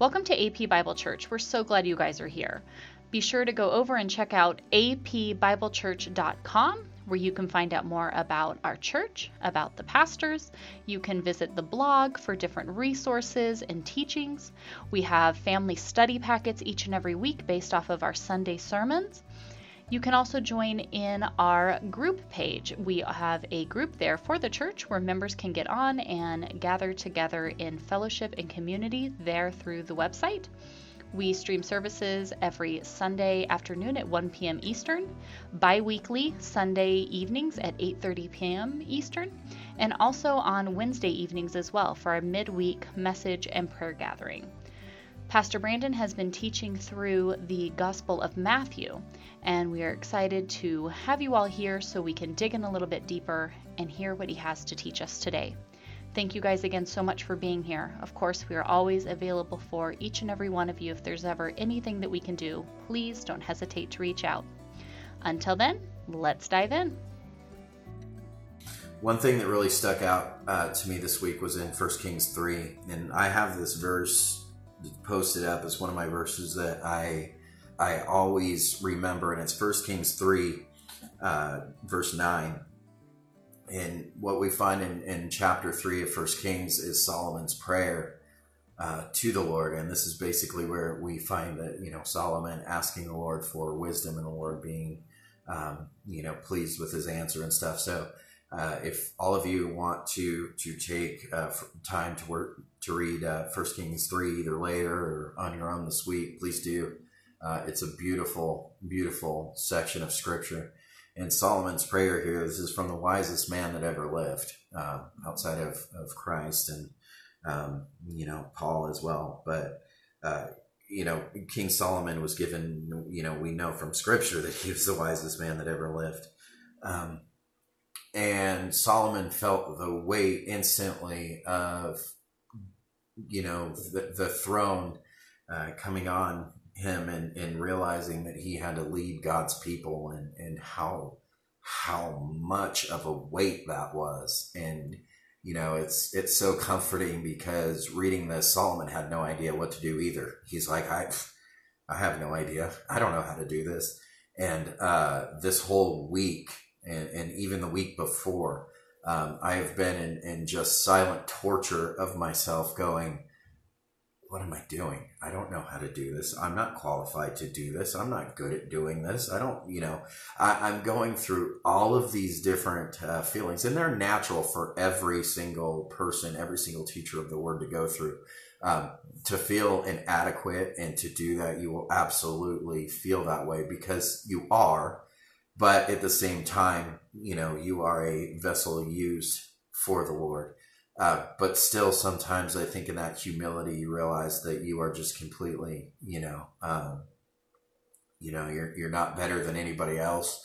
Welcome to AP Bible Church. We're so glad you guys are here. Be sure to go over and check out apbiblechurch.com where you can find out more about our church, about the pastors. You can visit the blog for different resources and teachings. We have family study packets each and every week based off of our Sunday sermons. You can also join in our group page. We have a group there for the church where members can get on and gather together in fellowship and community there through the website. We stream services every Sunday afternoon at 1 p.m. Eastern, bi-weekly Sunday evenings at 8:30 p.m. Eastern, and also on Wednesday evenings as well for our midweek message and prayer gathering. Pastor Brandon has been teaching through the Gospel of Matthew, and we are excited to have you all here so we can dig in a little bit deeper and hear what he has to teach us today. Thank you guys again so much for being here. Of course, we are always available for each and every one of you. If there's ever anything that we can do, please don't hesitate to reach out. Until then, let's dive in. One thing that really stuck out uh, to me this week was in 1 Kings 3, and I have this verse posted up as one of my verses that I I always remember, and it's 1 Kings 3, uh, verse 9. And what we find in, in chapter 3 of 1 Kings is Solomon's prayer uh, to the Lord. And this is basically where we find that, you know, Solomon asking the Lord for wisdom and the Lord being, um, you know, pleased with his answer and stuff. So uh, if all of you want to to take uh, time to work to read uh, First Kings three either later or on your own this week, please do. Uh, it's a beautiful, beautiful section of scripture. And Solomon's prayer here, this is from the wisest man that ever lived, uh, outside of, of Christ and, um, you know, Paul as well. But, uh, you know, King Solomon was given, you know, we know from scripture that he was the wisest man that ever lived. Um, and Solomon felt the weight instantly of you know the, the throne uh, coming on him and, and realizing that he had to lead God's people and, and how how much of a weight that was. And you know it's it's so comforting because reading this Solomon had no idea what to do either. He's like I I have no idea. I don't know how to do this. And uh, this whole week and, and even the week before um, I have been in, in just silent torture of myself going, what am I doing? I don't know how to do this. I'm not qualified to do this. I'm not good at doing this. I don't, you know, I, am going through all of these different uh, feelings, and they're natural for every single person, every single teacher of the word to go through. Um, to feel inadequate and to do that, you will absolutely feel that way because you are but at the same time, you know, you are a vessel used for the Lord. Uh, but still, sometimes I think in that humility, you realize that you are just completely, you know, um, you know, you're you're not better than anybody else.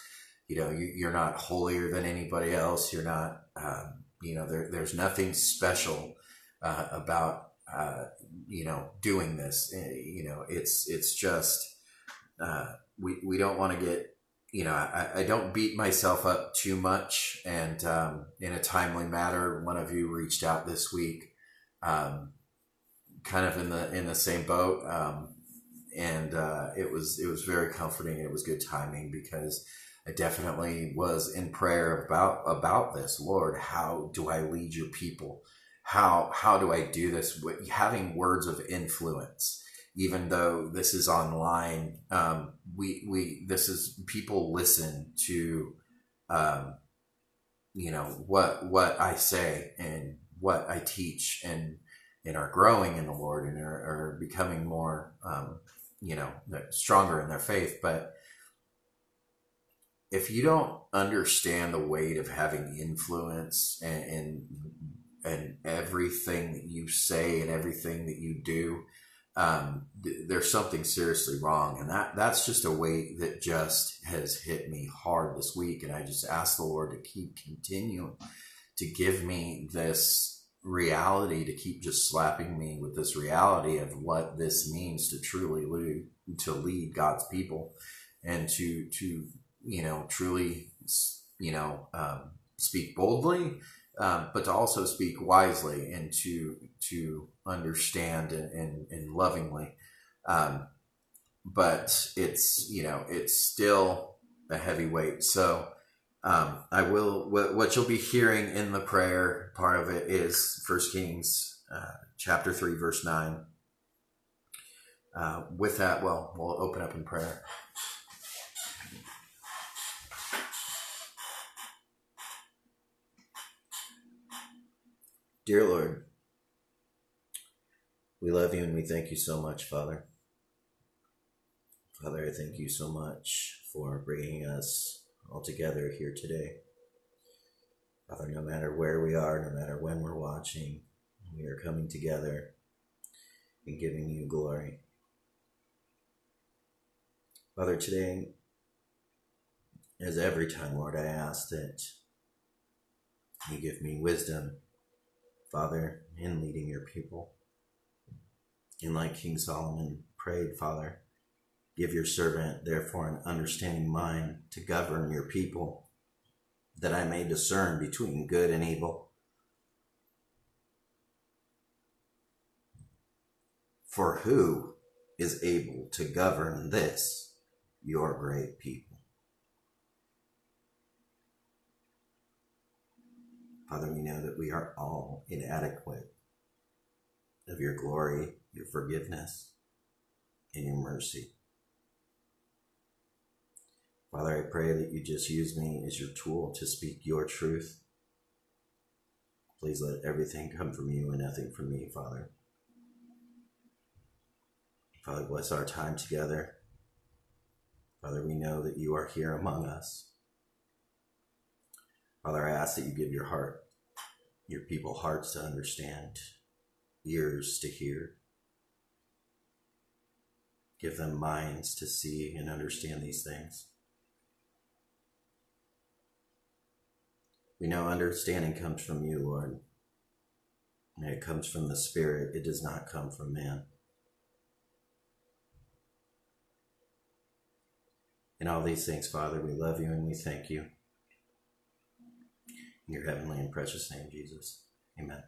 You know, you, are not holier than anybody else. You're not, um, you know, there, there's nothing special uh, about, uh, you know, doing this. Eh, you know, it's it's just uh, we we don't want to get you know, I, I, don't beat myself up too much. And um, in a timely manner, one of you reached out this week, um, kind of in the in the same boat, um, and uh, it was it was very comforting. It was good timing because I definitely was in prayer about about this. Lord, how do I lead your people? How how do I do this? Having words of influence even though this is online, um, we we this is people listen to, um, you know what what I say and what I teach and and are growing in the Lord and are, are becoming more, um, you know, stronger in their faith. But if you don't understand the weight of having influence and, and and everything that you say and everything that you do, um, th- there's something seriously wrong. And that, that's just a weight that just has hit me hard this week. And I just ask the Lord to keep continuing to give me this reality, to keep just slapping me with this reality of what this means to truly lead, to lead God's people and to, to, you know, truly, you know, um, speak boldly um, but to also speak wisely and to to understand and, and, and lovingly. Um, but it's you know it's still a heavy weight. So um, I will what, what, you'll be hearing in the prayer part of it is First Kings uh, chapter three verse nine. Uh, with that, well, we'll open up in prayer. Dear Lord, we love you and we thank you so much, Father. Father, I thank you so much for bringing us all together here today. Father, no matter where we are, no matter when we're watching, we are coming together and giving you glory. Father, today, as every time, Lord, I ask that you give me wisdom Father, in leading your people. And like King Solomon prayed, Father, give your servant, therefore, an understanding mind to govern your people, that I may discern between good and evil. For who is able to govern this, your great people? Father, we know that we are all inadequate of your glory, your forgiveness, and your mercy. Father, I pray that you just use me as your tool to speak your truth. Please let everything come from you and nothing from me, Father. Father, bless our time together. Father, we know that you are here among us. Father, I ask that you give your heart, your people hearts to understand, ears to hear. Give them minds to see and understand these things. We know understanding comes from you, Lord. And it comes from the Spirit, it does not come from man. In all these things, Father, we love you and we thank you. In your heavenly and precious name, Jesus. Amen.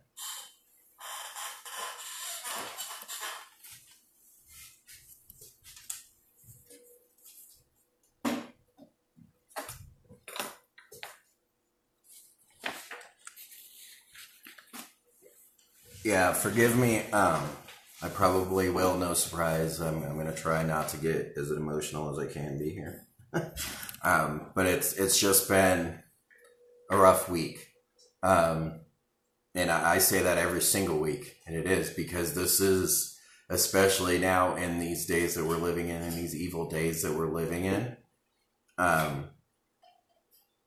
Yeah, forgive me. Um, I probably will. No surprise. I'm, I'm going to try not to get as emotional as I can be here. um, but it's it's just been a rough week. Um, and I, I say that every single week, and it is because this is especially now in these days that we're living in, in these evil days that we're living in. Um,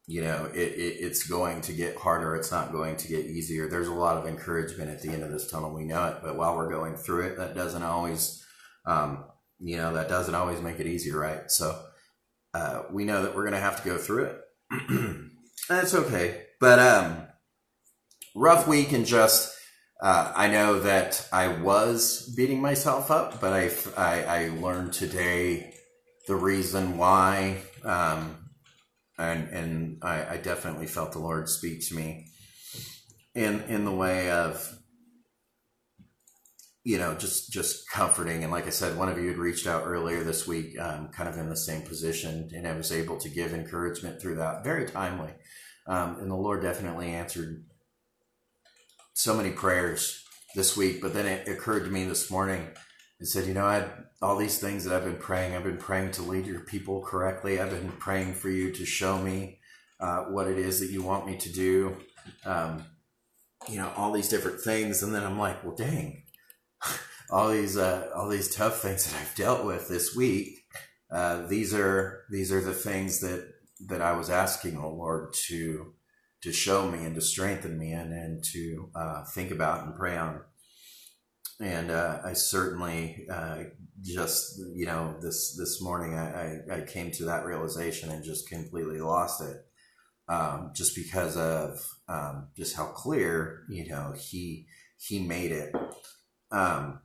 you know, it, it, it's going to get harder. It's not going to get easier. There's a lot of encouragement at the end of this tunnel. We know it, but while we're going through it, that doesn't always, um, you know, that doesn't always make it easier, right? So uh, we know that we're going to have to go through it. That's okay. But um, rough week and just uh, I know that I was beating myself up, but I, I, I learned today the reason why, um, and and I, I definitely felt the Lord speak to me in in the way of you know just just comforting and like i said one of you had reached out earlier this week um, kind of in the same position and i was able to give encouragement through that very timely um, and the Lord definitely answered so many prayers this week. But then it occurred to me this morning and said, you know, I had all these things that I've been praying. I've been praying to lead your people correctly. I've been praying for you to show me uh, what it is that you want me to do. Um, you know, all these different things. And then I'm like, well, dang, all these, uh, all these tough things that I've dealt with this week. Uh, these are, these are the things that that I was asking, oh Lord, to to show me and to strengthen me and, and to uh, think about and pray on. And uh, I certainly uh, just, you know, this this morning I, I, I, came to that realization and just completely lost it, um, just because of um, just how clear, you know, he he made it. Um,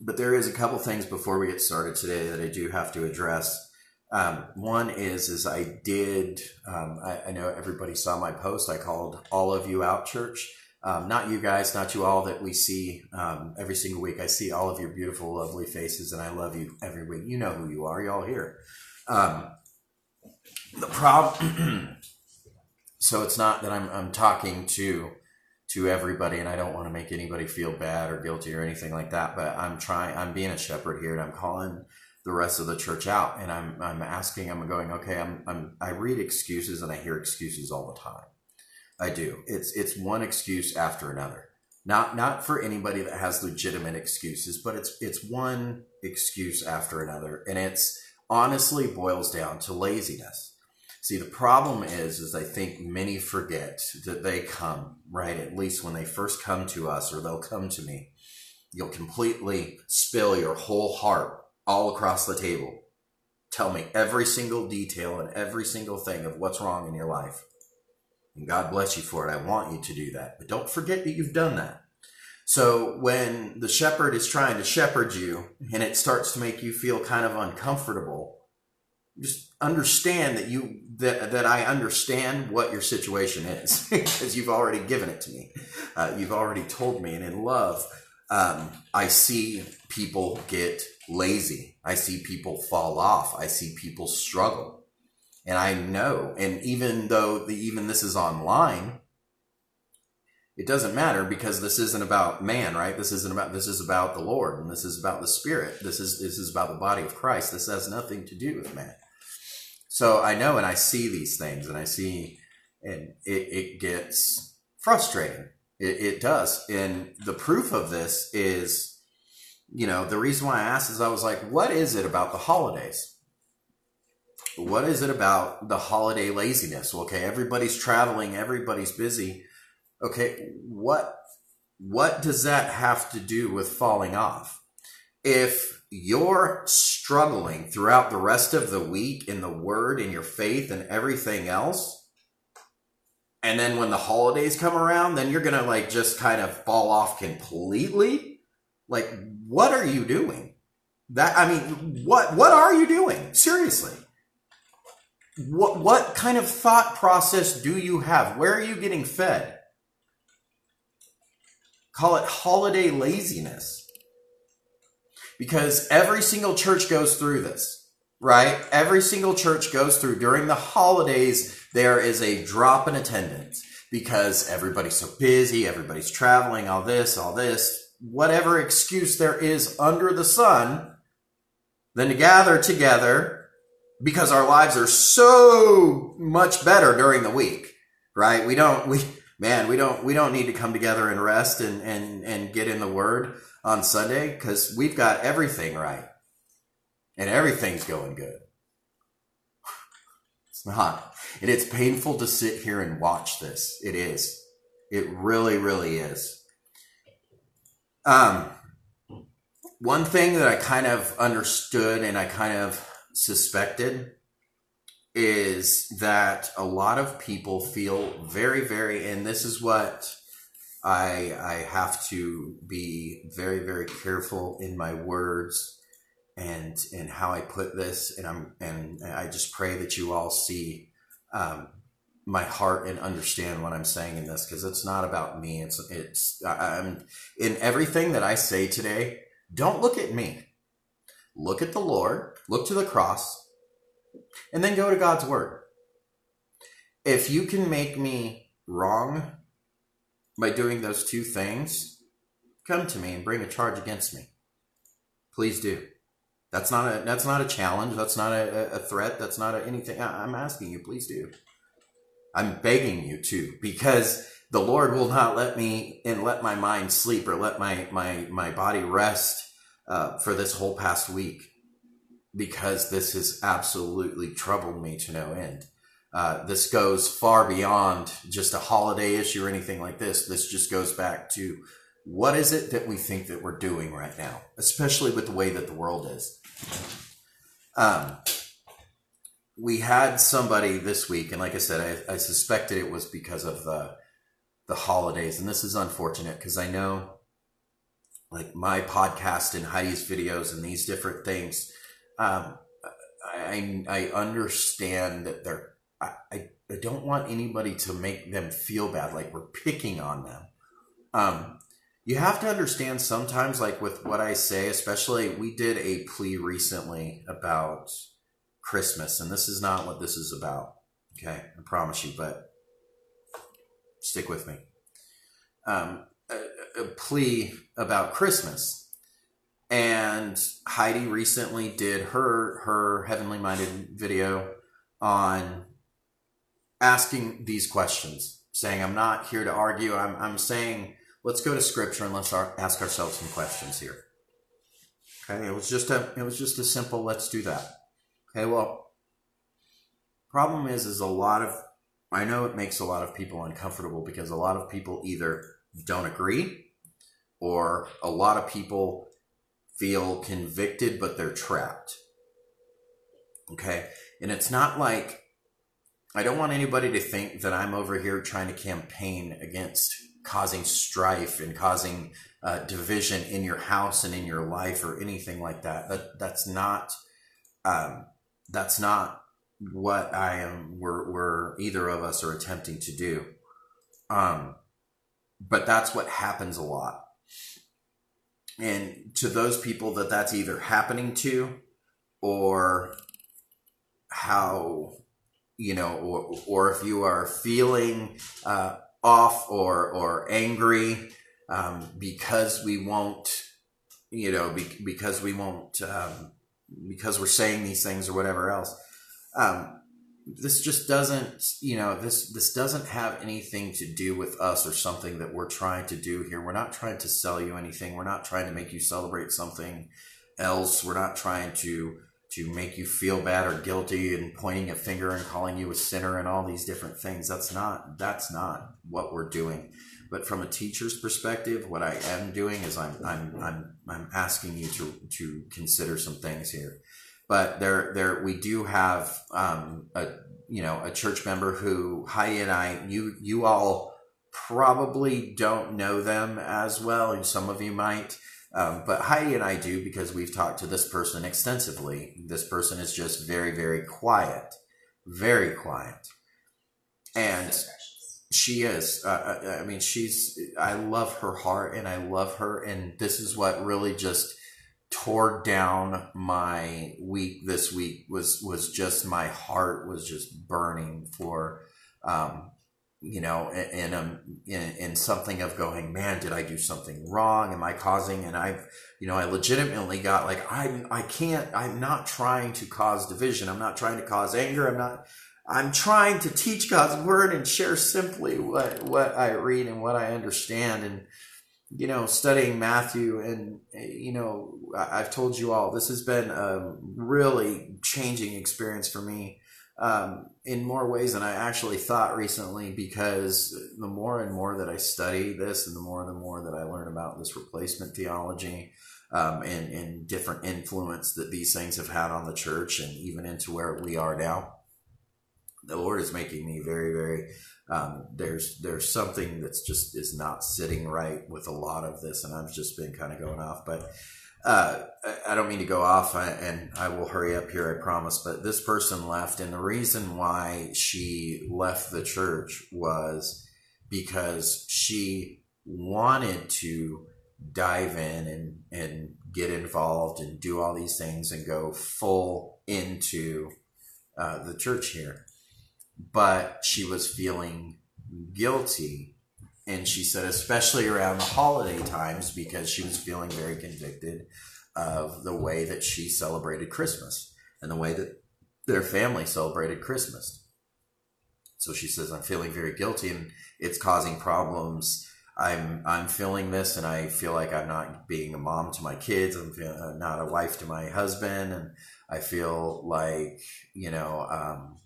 but there is a couple things before we get started today that I do have to address. Um, one is is I did. Um, I, I, know everybody saw my post. I called all of you out, church. Um, not you guys, not you all that we see um, every single week. I see all of your beautiful, lovely faces, and I love you every week. You know who you are. Y'all here. Um, the problem. so it's not that I'm I'm talking to to everybody, and I don't want to make anybody feel bad or guilty or anything like that. But I'm trying. I'm being a shepherd here, and I'm calling the rest of the church out and I'm I'm asking I'm going okay I'm I'm I read excuses and I hear excuses all the time. I do. It's it's one excuse after another. Not not for anybody that has legitimate excuses, but it's it's one excuse after another and it's honestly boils down to laziness. See, the problem is is I think many forget that they come, right? At least when they first come to us or they'll come to me. You'll completely spill your whole heart all across the table. Tell me every single detail and every single thing of what's wrong in your life. And God bless you for it. I want you to do that. But don't forget that you've done that. So when the shepherd is trying to shepherd you and it starts to make you feel kind of uncomfortable, just understand that you that that I understand what your situation is because you've already given it to me. Uh, you've already told me, and in love, um, I see people get lazy. I see people fall off. I see people struggle. And I know, and even though the, even this is online, it doesn't matter because this isn't about man, right? This isn't about, this is about the Lord and this is about the Spirit. This is, this is about the body of Christ. This has nothing to do with man. So I know and I see these things and I see, and it, it gets frustrating. It, it does. And the proof of this is you know, the reason why I asked is I was like, what is it about the holidays? What is it about the holiday laziness? Okay, everybody's traveling, everybody's busy. Okay, what what does that have to do with falling off? If you're struggling throughout the rest of the week in the word, in your faith, and everything else, and then when the holidays come around, then you're gonna like just kind of fall off completely. Like, what are you doing? That I mean, what what are you doing? Seriously. What what kind of thought process do you have? Where are you getting fed? Call it holiday laziness. Because every single church goes through this, right? Every single church goes through during the holidays, there is a drop in attendance because everybody's so busy, everybody's traveling, all this, all this whatever excuse there is under the sun than to gather together because our lives are so much better during the week, right? We don't, we, man, we don't, we don't need to come together and rest and, and, and get in the word on Sunday because we've got everything right and everything's going good. It's not. And it's painful to sit here and watch this. It is. It really, really is. Um, one thing that I kind of understood and I kind of suspected is that a lot of people feel very, very, and this is what I I have to be very, very careful in my words and and how I put this, and I'm and I just pray that you all see um, my heart and understand what I'm saying in this because it's not about me. It's it's I'm in everything that I say today. Don't look at me. Look at the Lord. Look to the cross, and then go to God's word. If you can make me wrong by doing those two things, come to me and bring a charge against me. Please do. That's not a that's not a challenge. That's not a, a threat. That's not a, anything. I'm asking you. Please do. I'm begging you to, because the Lord will not let me and let my mind sleep or let my my my body rest uh, for this whole past week, because this has absolutely troubled me to no end. Uh, this goes far beyond just a holiday issue or anything like this. This just goes back to what is it that we think that we're doing right now, especially with the way that the world is. Um, we had somebody this week, and like I said, I, I suspected it was because of the the holidays, and this is unfortunate because I know, like my podcast and Heidi's videos and these different things, um, I I understand that they're I, I I don't want anybody to make them feel bad like we're picking on them. Um, you have to understand sometimes, like with what I say, especially we did a plea recently about Christmas, and this is not what this is about. Okay, I promise you, but stick with me. Um, a, a plea about Christmas. And Heidi recently did her her heavenly minded video on asking these questions, saying, I'm not here to argue. I'm, I'm saying, let's go to scripture and let's ask ourselves some questions here. Okay, it was just a it was just a simple let's do that. Okay, well, problem is is a lot of I know it makes a lot of people uncomfortable because a lot of people either don't agree or a lot of people feel convicted but they're trapped. Okay? And it's not like I don't want anybody to think that I'm over here trying to campaign against causing strife and causing uh, division in your house and in your life or anything like that. That that's not um, that's not what I am. We're, we're either of us are attempting to do. Um, but that's what happens a lot. And to those people that that's either happening to, or how you know, or, or if you are feeling uh, off or or angry um, because we won't, you know, be, because we won't, um, because we're saying these things or whatever else. Um, this just doesn't, you know, this this doesn't have anything to do with us or something that we're trying to do here. We're not trying to sell you anything. We're not trying to make you celebrate something else. We're not trying to to make you feel bad or guilty and pointing a finger and calling you a sinner and all these different things. That's not that's not what we're doing. But from a teacher's perspective, what I am doing is I'm I'm I'm I'm asking you to to consider some things here. But there there we do have um, a you know a church member who Heidi and I you you all probably don't know them as well, and some of you might. Um, but Heidi and I do because we've talked to this person extensively. This person is just very, very quiet, very quiet. And she is. Uh, uh, I mean, she's, I love her heart and I love her. And this is what really just tore down my week this week was, was just my heart was just burning for, um, you know, in, a, in, in something of going, man, did I do something wrong? Am I causing? And I, you know, I legitimately got like, I, I can't, I'm not trying to cause division. I'm not trying to cause anger. I'm not, I'm trying to teach God's word and share simply what, what I read and what I understand. And, you know, studying Matthew and, you know, I've told you all, this has been a really changing experience for me um, in more ways than I actually thought recently because the more and more that I study this and the more and the more that I learn about this replacement theology um, and, and different influence that these things have had on the church and even into where we are now, the Lord is making me very, very. Um, there's there's something that's just is not sitting right with a lot of this, and I've just been kind of going off, but uh, I don't mean to go off, and I will hurry up here, I promise. But this person left, and the reason why she left the church was because she wanted to dive in and and get involved and do all these things and go full into uh, the church here, but she was feeling guilty and she said especially around the holiday times because she was feeling very convicted of the way that she celebrated Christmas and the way that their family celebrated Christmas. So she says, I'm feeling very guilty and it's causing problems. I'm, I'm feeling this and I feel like I'm not being a mom to my kids. I'm uh, not a wife to my husband. And I feel like, you know, um,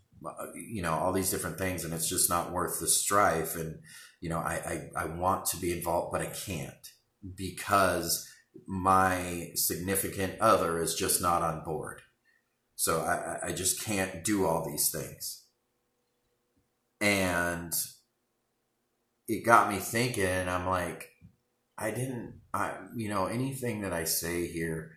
you know, all these different things and it's just not worth the strife. And, you know, I, I, I want to be involved, but I can't because my significant other is just not on board. So I, I just can't do all these things. And it got me thinking, and I'm like, I didn't, I, you know, anything that I say here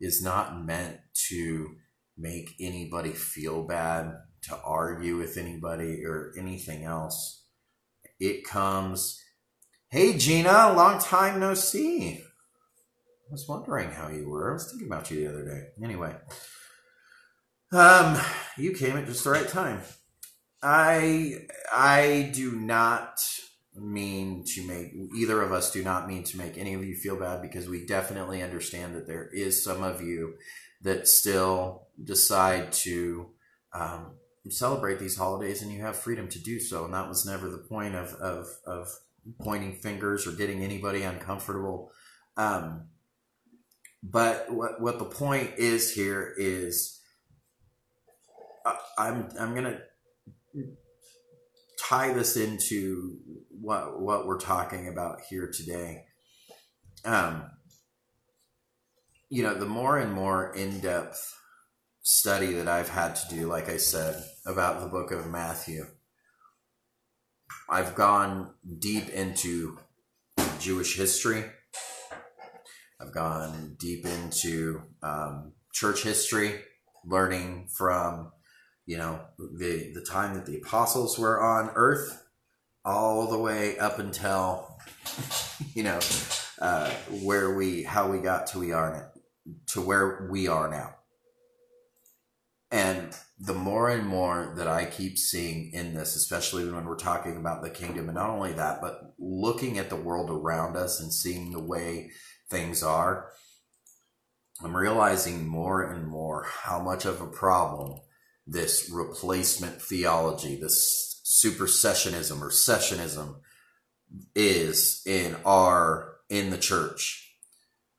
is not meant to make anybody feel bad, to argue with anybody, or anything else. It comes, hey Gina, long time no see. I was wondering how you were. I was thinking about you the other day. Anyway, um, you came at just the right time. I I do not mean to make either of us do not mean to make any of you feel bad because we definitely understand that there is some of you that still decide to um, celebrate these holidays and you have freedom to do so and that was never the point of of, of pointing fingers or getting anybody uncomfortable um, but what what the point is here is I, I'm I'm gonna tie this into what what we're talking about here today. Um, you know, the more and more in depth study that I've had to do, like I said, about the book of Matthew, I've gone deep into Jewish history. I've gone deep into um, church history, learning from you know the the time that the apostles were on earth all the way up until you know uh, where we how we got to we are to where we are now and the more and more that I keep seeing in this, especially when we're talking about the kingdom, and not only that, but looking at the world around us and seeing the way things are, I'm realizing more and more how much of a problem this replacement theology, this supersessionism or sessionism is in our in the church.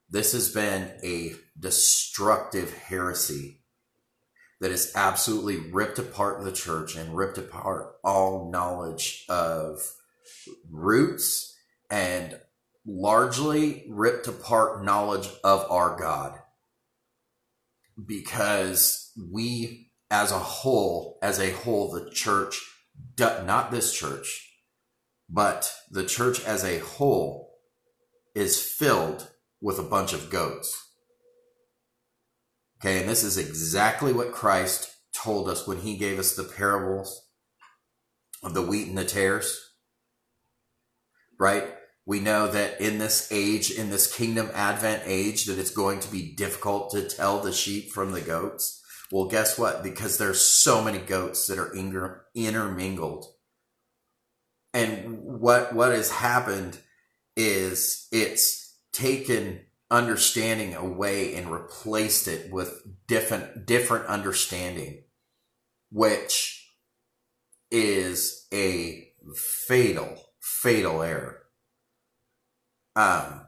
This has been a destructive heresy that has absolutely ripped apart the church and ripped apart all knowledge of roots and largely ripped apart knowledge of our God because we as a whole, as a whole, the church, not this church, but the church as a whole is filled with a bunch of goats. Okay, and this is exactly what Christ told us when he gave us the parables of the wheat and the tares. Right? We know that in this age, in this kingdom advent age, that it's going to be difficult to tell the sheep from the goats. Well, guess what? Because there's so many goats that are inter- intermingled. And what what has happened is it's taken understanding away and replaced it with different different understanding, which is a fatal, fatal error. Um,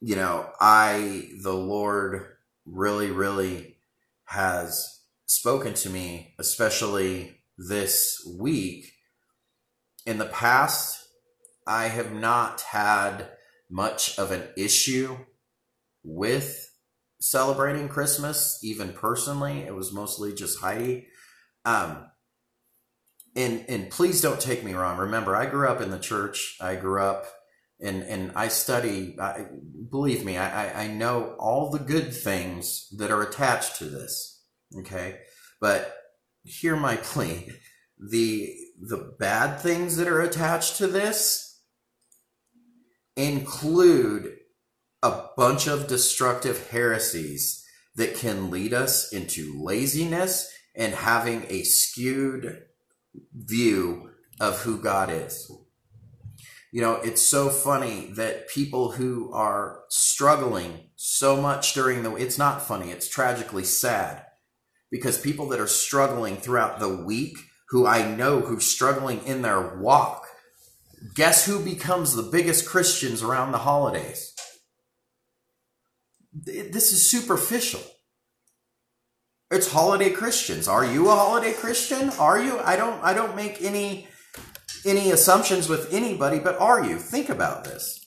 you know, I the Lord really, really has spoken to me, especially this week. In the past, I have not had much of an issue with celebrating Christmas, even personally. It was mostly just Heidi. Um, and and please don't take me wrong. Remember, I grew up in the church. I grew up and and I study. I, believe me, I, I know all the good things that are attached to this. Okay, but hear my plea: the the bad things that are attached to this include a bunch of destructive heresies that can lead us into laziness and having a skewed view of who God is. You know, it's so funny that people who are struggling so much during the it's not funny, it's tragically sad because people that are struggling throughout the week who I know who's struggling in their walk, guess who becomes the biggest Christians around the holidays? This is superficial. It's holiday Christians. Are you a holiday Christian? Are you? I don't I don't make any any assumptions with anybody, but are you? Think about this.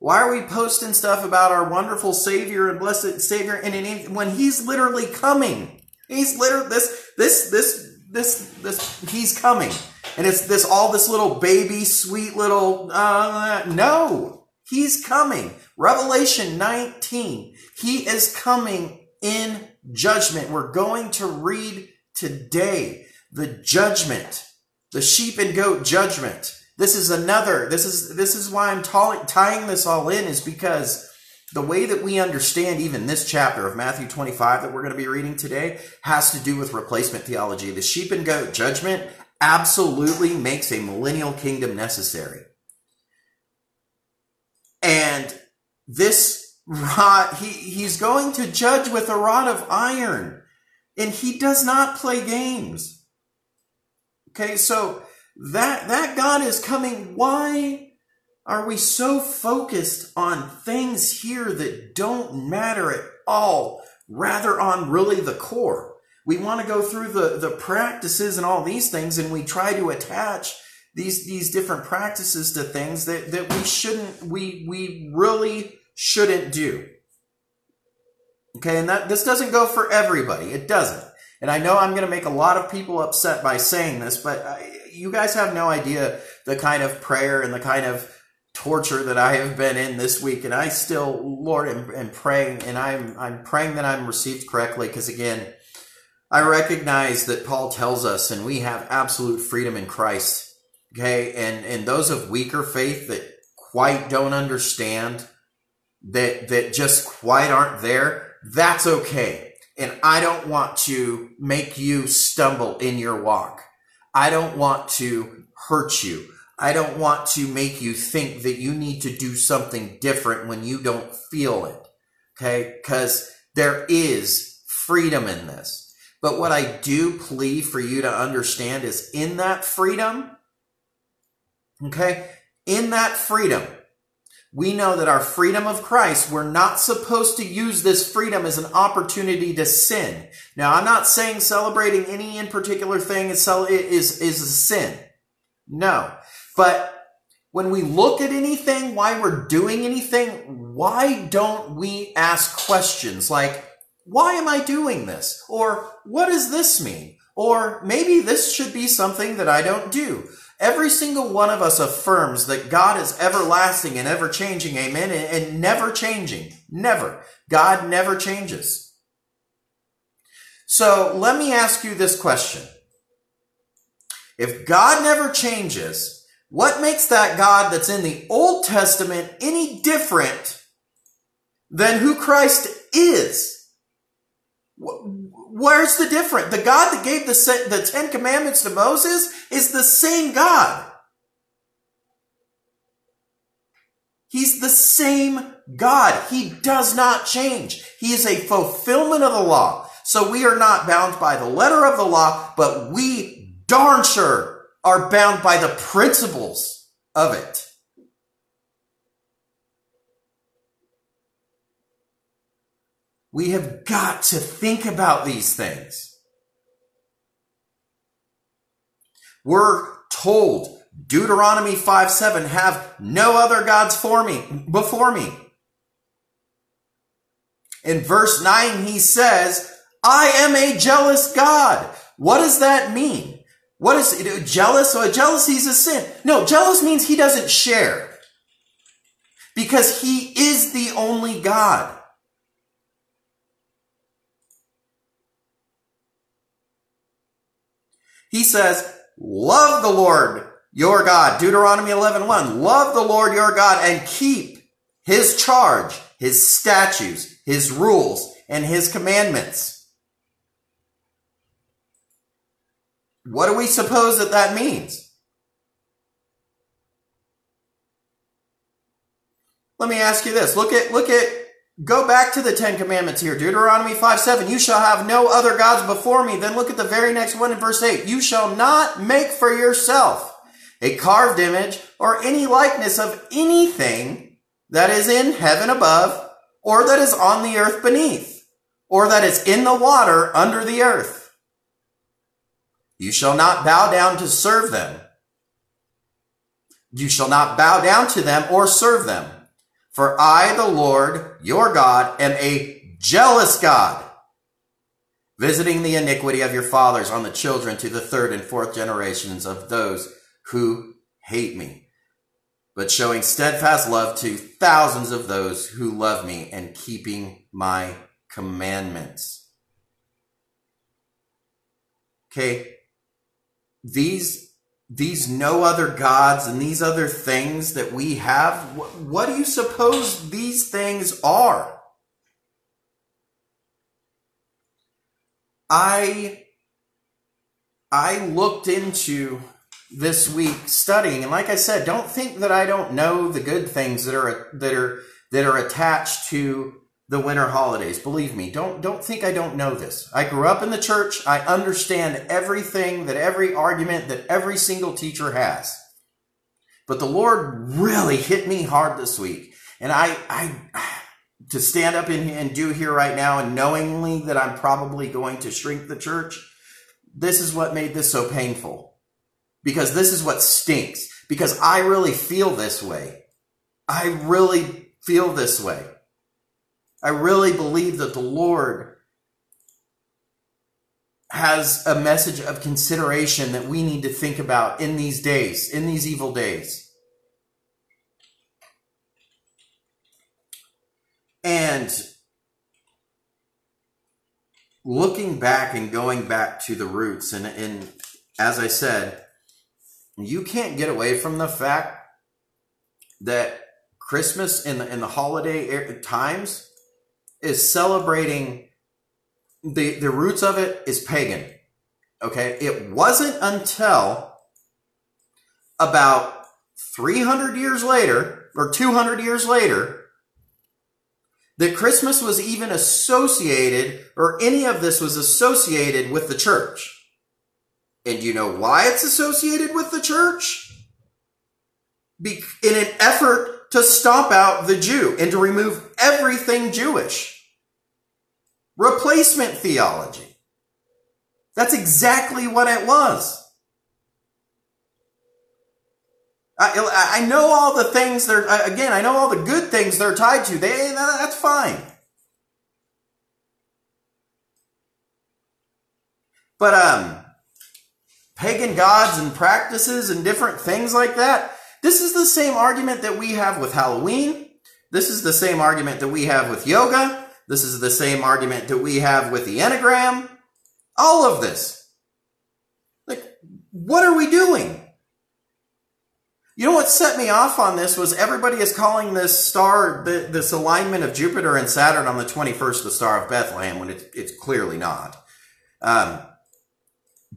Why are we posting stuff about our wonderful Savior and blessed Savior and when He's literally coming? He's literally this this this this this He's coming, and it's this all this little baby sweet little uh, no. He's coming. Revelation 19. He is coming in judgment. We're going to read today the judgment, the sheep and goat judgment. This is another, this is, this is why I'm tying this all in is because the way that we understand even this chapter of Matthew 25 that we're going to be reading today has to do with replacement theology. The sheep and goat judgment absolutely makes a millennial kingdom necessary. And this rod, he, he's going to judge with a rod of iron. And he does not play games. Okay, so that, that God is coming. Why are we so focused on things here that don't matter at all, rather on really the core? We want to go through the, the practices and all these things, and we try to attach these these different practices to things that, that we shouldn't we we really shouldn't do. Okay, and that this doesn't go for everybody. It doesn't. And I know I'm going to make a lot of people upset by saying this, but I, you guys have no idea the kind of prayer and the kind of torture that I have been in this week. And I still, Lord, am, am praying, and I'm I'm praying that I'm received correctly because again, I recognize that Paul tells us, and we have absolute freedom in Christ Okay. And, and those of weaker faith that quite don't understand, that, that just quite aren't there, that's okay. And I don't want to make you stumble in your walk. I don't want to hurt you. I don't want to make you think that you need to do something different when you don't feel it. Okay. Cause there is freedom in this. But what I do plead for you to understand is in that freedom, Okay? In that freedom, we know that our freedom of Christ, we're not supposed to use this freedom as an opportunity to sin. Now, I'm not saying celebrating any in particular thing is, is, is a sin. No. But when we look at anything, why we're doing anything, why don't we ask questions like, why am I doing this? Or what does this mean? Or maybe this should be something that I don't do. Every single one of us affirms that God is everlasting and ever changing, amen, and, never changing. Never. God never changes. So let me ask you this question. If God never changes, what makes that God that's in the Old Testament any different than who Christ is? Where's the difference? The God that gave the, the Ten Commandments to Moses is the same God. He's the same God. He does not change. He is a fulfillment of the law. So we are not bound by the letter of the law, but we darn sure are bound by the principles of it. We have got to think about these things. We're told Deuteronomy 5 7 have no other gods for me before me. In verse 9, he says, I am a jealous God. What does that mean? What is it? Jealous? Oh, so jealousy is a sin. No, jealous means he doesn't share. Because he is the only God. He says, love the Lord your God. Deuteronomy 11, 1. Love the Lord your God and keep his charge, his statutes, his rules, and his commandments. What do we suppose that that means? Let me ask you this. Look at, look at Go back to the Ten Commandments here. Deuteronomy 5 7. You shall have no other gods before me. Then look at the very next one in verse 8. You shall not make for yourself a carved image or any likeness of anything that is in heaven above or that is on the earth beneath or that is in the water under the earth. You shall not bow down to serve them. You shall not bow down to them or serve them. For I, the Lord, your God, am a jealous God, visiting the iniquity of your fathers on the children to the third and fourth generations of those who hate me, but showing steadfast love to thousands of those who love me and keeping my commandments. Okay? These these no other gods and these other things that we have, what, do you suppose these things are? I I looked into this week studying and like I said, don't think that I don't know the good things that are that are that are attached to the winter holidays. Believe me, don't don't think I don't know this. I grew up in the church. I understand everything that every argument that every single teacher has. But the Lord really hit me hard this week. And I I to stand up in and do here right now and knowingly that I'm probably going to shrink the church, this is what made this so painful. Because this is what stinks. Because I really feel this way. I really feel this way. I really believe that the Lord has a message of consideration that we need to think about in these days, in these evil days. And looking back and going back to the roots, and, and as I said, you can't get away from the fact that Christmas in the in the holiday er, times is celebrating the the roots of it is pagan. Okay, it wasn't until about 300 years later or 200 years later that Christmas was even associated or any of this was associated with the church. And you know why it's associated with the church? Be- in an effort to stomp out the Jew and to remove everything Jewish. Replacement theology. That's exactly what it was. I, I know all the things they're, again, I know all the good things they're tied to. They, that's fine. But, um, pagan gods and practices and different things like that, this is the same argument that we have with Halloween. This is the same argument that we have with yoga. This is the same argument that we have with the Enneagram. All of this. Like, what are we doing? You know what set me off on this was everybody is calling this star, this alignment of Jupiter and Saturn on the 21st, the Star of Bethlehem, when it's, it's clearly not. Um,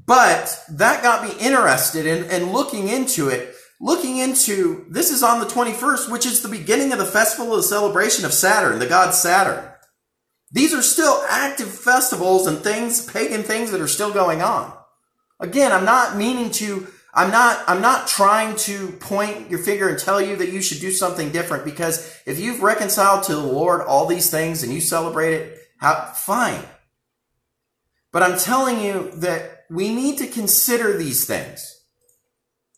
but that got me interested in, in looking into it looking into this is on the 21st, which is the beginning of the festival of the celebration of Saturn, the god Saturn. These are still active festivals and things, pagan things that are still going on. Again, I'm not meaning to, I'm not, I'm not trying to point your finger and tell you that you should do something different because if you've reconciled to the Lord all these things and you celebrate it, how, fine. But I'm telling you that we need to consider these things.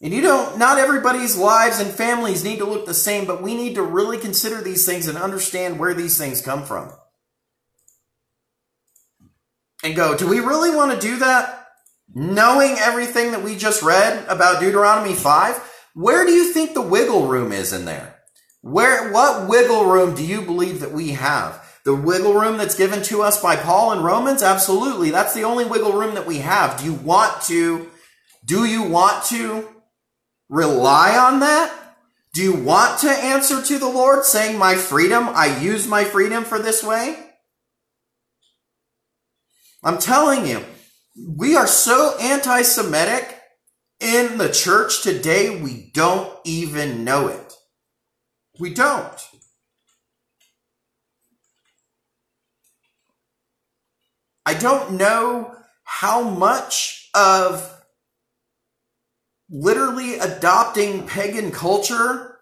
And you don't, not everybody's lives and families need to look the same, but we need to really consider these things and understand where these things come from. And go, do we really want to do that? Knowing everything that we just read about Deuteronomy 5, where do you think the wiggle room is in there? Where, what wiggle room do you believe that we have? The wiggle room that's given to us by Paul in Romans? Absolutely. That's the only wiggle room that we have. Do you want to, do you want to rely on that? Do you want to answer to the Lord saying, My freedom, I use my freedom for this way? I'm telling you, we are so anti Semitic in the church today, we don't even know it. We don't. I don't know how much of literally adopting pagan culture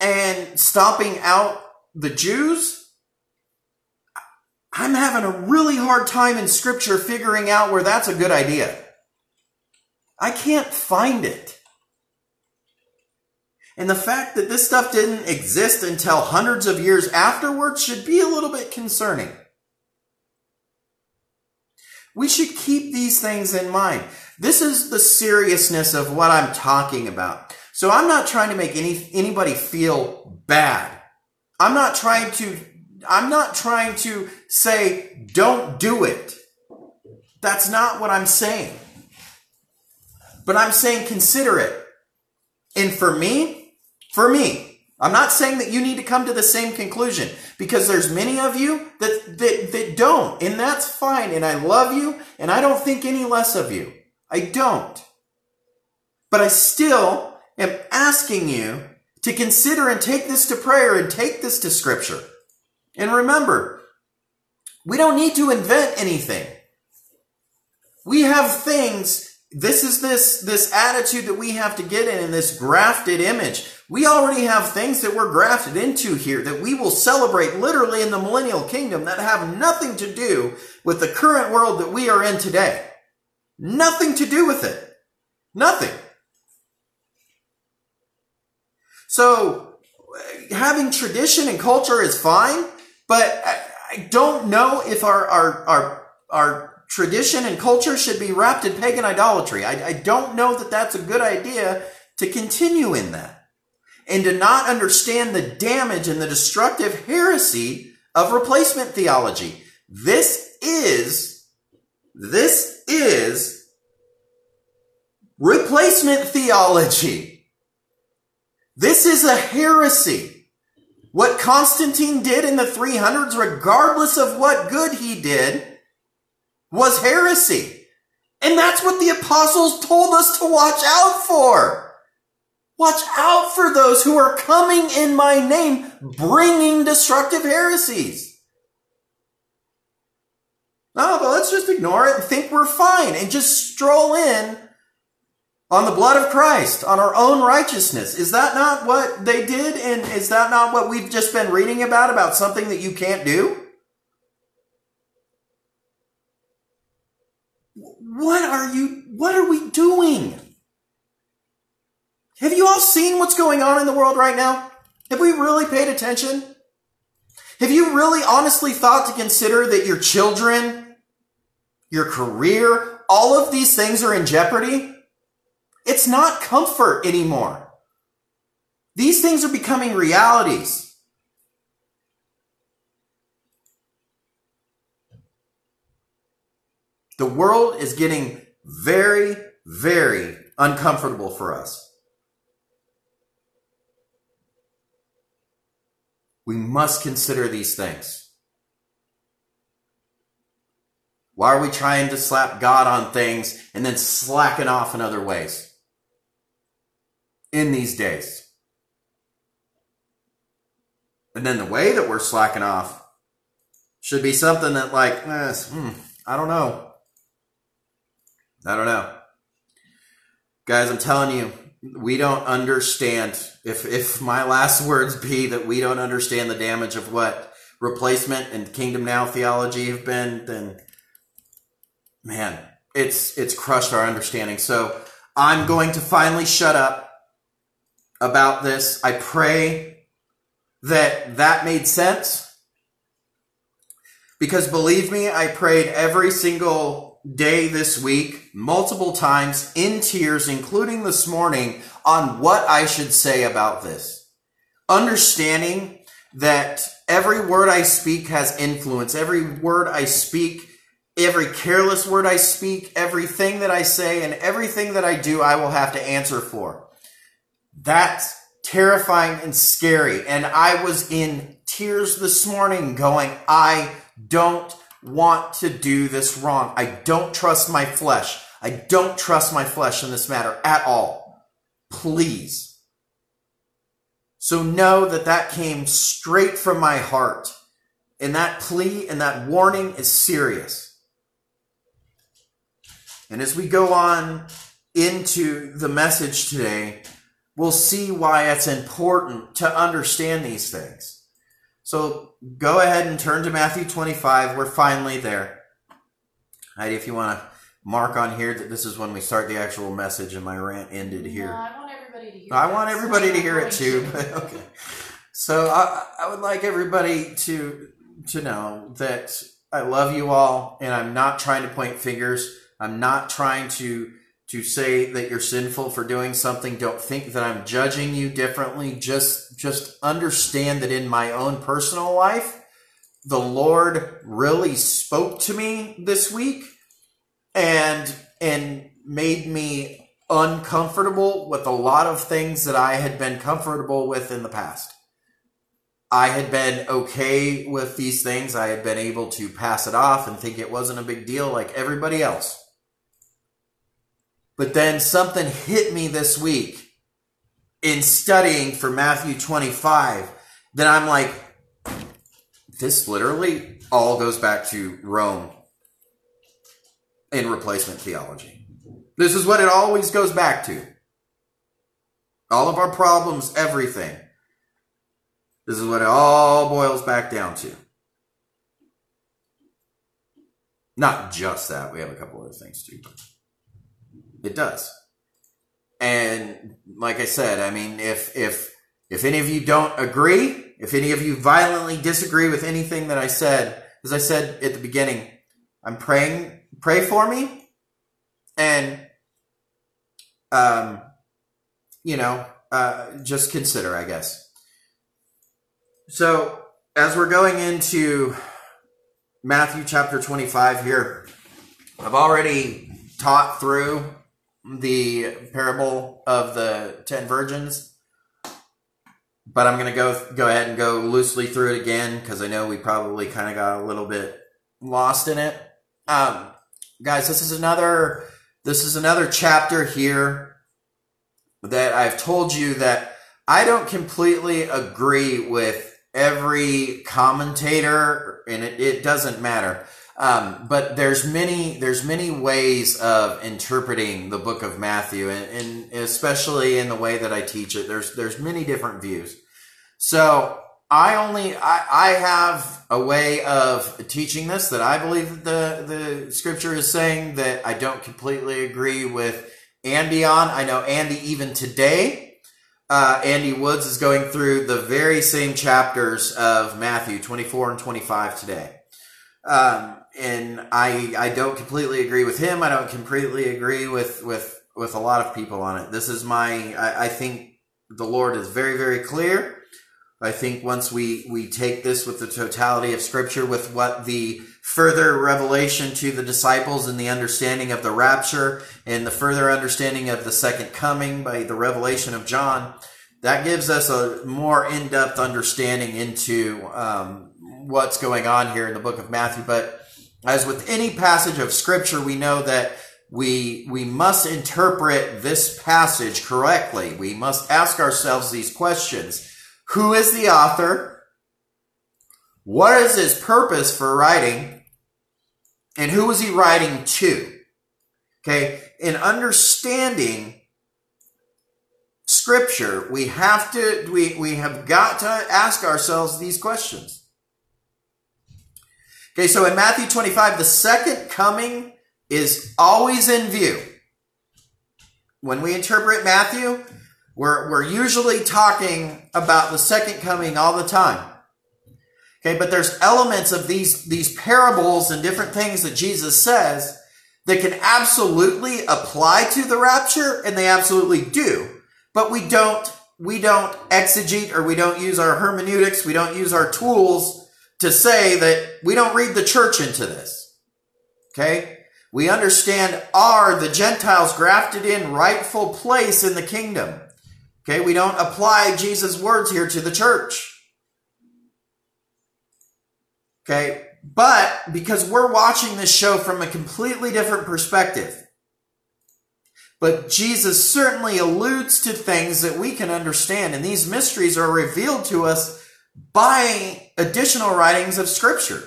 and stomping out the Jews, I'm having a really hard time in scripture figuring out where that's a good idea. I can't find it. And the fact that this stuff didn't exist until hundreds of years afterwards should be a little bit concerning. We should keep these things in mind. This is the seriousness of what I'm talking about. So I'm not trying to make any anybody feel bad. I'm not trying to I'm not trying to say don't do it. That's not what I'm saying. But I'm saying consider it. And for me, for me, I'm not saying that you need to come to the same conclusion because there's many of you that, that, that don't, and that's fine. And I love you, and I don't think any less of you. I don't. But I still am asking you to consider and take this to prayer and take this to scripture. And remember, we don't need to invent anything. We have things this is this this attitude that we have to get in in this grafted image we already have things that we're grafted into here that we will celebrate literally in the millennial kingdom that have nothing to do with the current world that we are in today nothing to do with it nothing so having tradition and culture is fine but i, don't know if our our our our tradition and culture should be wrapped in pagan idolatry. I, I don't know that that's a good idea to continue in that and to not understand the damage and the destructive heresy of replacement theology. This is, this is replacement theology. This is a heresy. What Constantine did in the 300s, regardless of what good he did, was heresy. And that's what the apostles told us to watch out for. Watch out for those who are coming in my name, bringing destructive heresies. No, but let's just ignore it and think we're fine and just stroll in on the blood of Christ, on our own righteousness. Is that not what they did? And is that not what we've just been reading about, about something that you can't do? What are you, what are we doing? Have you all seen what's going on in the world right now? Have we really paid attention? Have you really honestly thought to consider that your children, your career, all of these things are in jeopardy? It's not comfort anymore. These things are becoming realities. The world is getting very, very uncomfortable for us. We must consider these things. Why are we trying to slap God on things and then slacking off in other ways? In these days. And then the way that we're slacking off should be something that, like, eh, hmm, I don't know. I don't know. Guys, I'm telling you, we don't understand. If, if my last words be that we don't understand the damage of what replacement and kingdom now theology have been, then man, it's, it's crushed our understanding. So I'm going to finally shut up about this. I pray that that made sense. Because believe me, I prayed every single day this week, multiple times in tears, including this morning, on what I should say about this. Understanding that every word I speak has influence. Every word I speak, every careless word I speak, everything that I say, and everything that I do, I will have to answer for. That's terrifying and scary. And I was in tears this morning going, I don't want to do this wrong. I don't trust my flesh. I don't trust my flesh in this matter at all. Please. So know that that came straight from my heart. And that plea and that warning is serious. And as we go on into the message today, we'll see why it's important to understand these things. So go ahead and turn to Matthew 25. We're finally there. Heidi, if you want to mark on here that this is when we start the actual message and my rant ended here. No, I want everybody to hear I want everybody to hear it too. okay. So I, I would like everybody to to know that I love you all and I'm not trying to point fingers. I'm not trying to to say that you're sinful for doing something. Don't think that I'm judging you differently. Just just understand that in my own personal life, the Lord really spoke to me this week and and made me uncomfortable with a lot of things that I had been comfortable with in the past. I had been okay with these things. I had been able to pass it off and think it wasn't a big deal like everybody else. But then something hit me this week in studying for Matthew 25 that I'm like, this literally all goes back to Rome in replacement theology. This is what it always goes back to. All of our problems, everything. This is what it all boils back down to. Not just that, we have a couple other things too. It does. And like I said, I mean, if if if any of you don't agree, if any of you violently disagree with anything that I said, as I said at the beginning, I'm praying, pray for me, and um, you know, uh, just consider, I guess. So as we're going into Matthew chapter 25 here, I've already taught through the parable of the ten virgins, but I'm to go go ahead and go loosely through it again because I know we probably kind of got a little bit lost in it. Um, guys, this is another this is another chapter here that I've told you that I don't completely agree with every commentator, and it, it doesn't matter. Um, but there's many there's many ways of interpreting the book of Matthew, and, and, especially in the way that I teach it. There's there's many different views. So I only I, I have a way of teaching this that I believe the the scripture is saying that I don't completely agree with Andy on. I know Andy even today. Uh, Andy Woods is going through the very same chapters of Matthew 24 and 25 today. Um, and I I don't completely agree with him. I don't completely agree with with with a lot of people on it. This is my I, I think the Lord is very very clear. I think once we we take this with the totality of Scripture, with what the further revelation to the disciples and the understanding of the rapture and the further understanding of the second coming by the revelation of John, that gives us a more in depth understanding into um, what's going on here in the book of Matthew. But as with any passage of scripture, we know that we, we must interpret this passage correctly. We must ask ourselves these questions. Who is the author? What is his purpose for writing? And who is he writing to? Okay. In understanding scripture, we have to, we, we have got to ask ourselves these questions. Okay, so in Matthew 25, the second coming is always in view. When we interpret Matthew, we're, we're usually talking about the second coming all the time. Okay, but there's elements of these, these parables and different things that Jesus says that can absolutely apply to the rapture, and they absolutely do. But we don't, we don't exegete or we don't use our hermeneutics, we don't use our tools to say that we don't read the church into this. Okay? We understand are the Gentiles grafted in rightful place in the kingdom. Okay? We don't apply Jesus' words here to the church. Okay? But because we're watching this show from a completely different perspective, but Jesus certainly alludes to things that we can understand, and these mysteries are revealed to us by additional writings of scripture.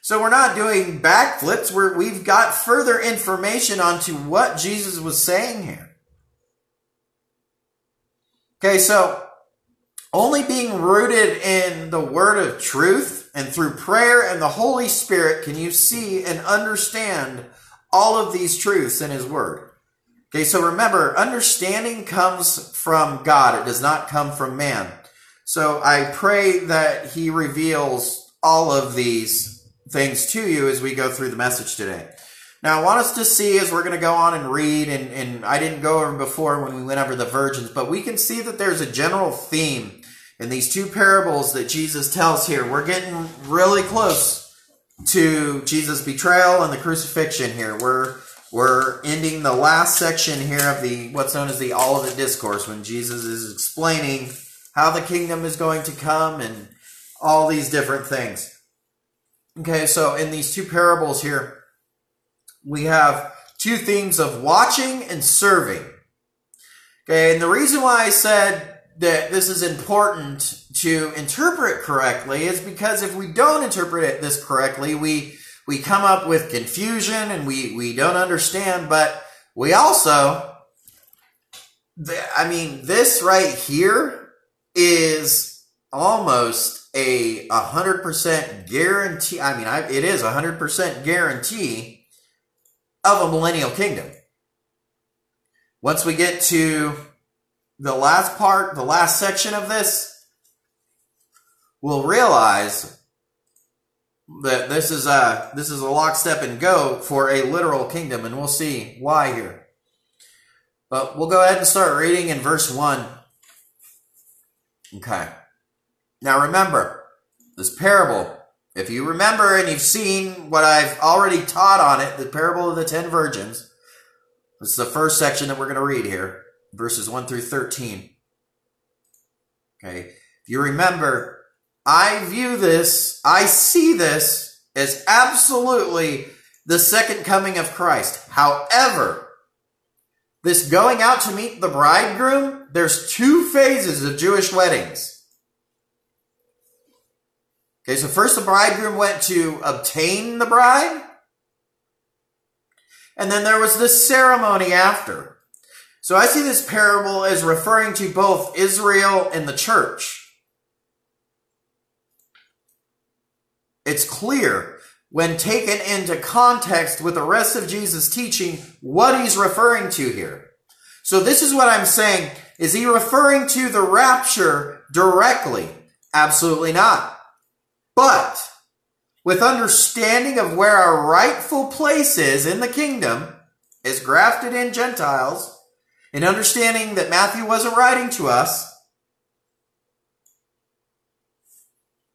So we're not doing backflips. We're, we've got further information onto what Jesus was saying here. Okay, so only being rooted in the word of truth and through prayer and the Holy Spirit can you see and understand all of these truths in his word. Okay, so remember, understanding comes from God. It does not come from man. So I pray that he reveals all of these things to you as we go through the message today. Now, I want us to see as we're going to go on and read, and, and I didn't go over before when we went over the virgins, but we can see that there's a general theme in these two parables that Jesus tells here, we're getting really close to Jesus' betrayal and the crucifixion here. We're we're ending the last section here of the what's known as the Olivet Discourse when Jesus is explaining how the kingdom is going to come and all these different things. Okay, so in these two parables here, we have two themes of watching and serving. Okay, and the reason why I said that this is important to interpret correctly is because if we don't interpret it this correctly, we we come up with confusion and we we don't understand. But we also, I mean, this right here is almost a hundred percent guarantee. I mean, I, it is a hundred percent guarantee of a millennial kingdom. Once we get to the last part, the last section of this, we'll realize that this is a this is a lockstep and go for a literal kingdom, and we'll see why here. But we'll go ahead and start reading in verse one. Okay. Now remember, this parable, if you remember and you've seen what I've already taught on it, the parable of the ten virgins, this is the first section that we're going to read here verses 1 through 13. Okay. If you remember, I view this, I see this as absolutely the second coming of Christ. However, this going out to meet the bridegroom, there's two phases of Jewish weddings. Okay, so first the bridegroom went to obtain the bride, and then there was the ceremony after. So I see this parable as referring to both Israel and the church. It's clear when taken into context with the rest of Jesus' teaching what he's referring to here. So this is what I'm saying. Is he referring to the rapture directly? Absolutely not. But with understanding of where our rightful place is in the kingdom as grafted in Gentiles, and understanding that Matthew wasn't writing to us,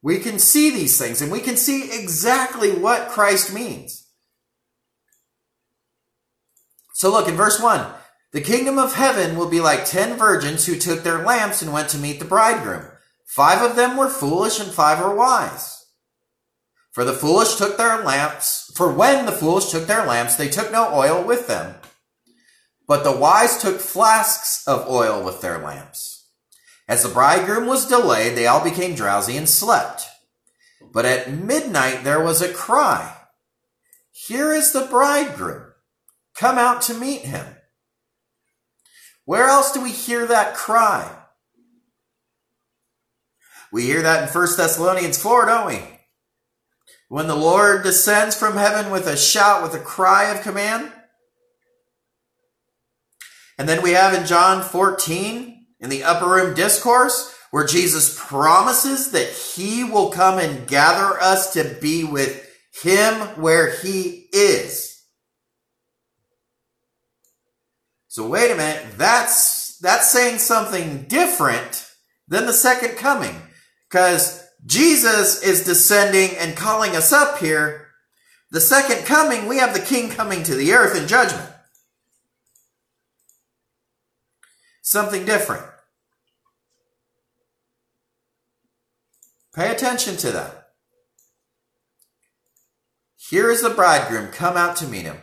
we can see these things and we can see exactly what Christ means. So look in verse 1. The kingdom of heaven will be like ten virgins who took their lamps and went to meet the bridegroom. Five of them were foolish and five were wise. For the foolish took their lamps, for when the foolish took their lamps, they took no oil with them. But the wise took flasks of oil with their lamps. As the bridegroom was delayed, they all became drowsy and slept. But at midnight there was a cry. Here is the bridegroom. Come out to meet him. Where else do we hear that cry? We hear that in 1 Thessalonians 4, don't we? When the Lord descends from heaven with a shout, with a cry of command, and then we have in John 14, in the upper room discourse, where Jesus promises that he will come and gather us to be with him where he is. So wait a minute, that's, that's saying something different than the second coming. Because Jesus is descending and calling us up here. The second coming, we have the king coming to the earth in judgment. Something different. Pay attention to that. Here is the bridegroom come out to meet him.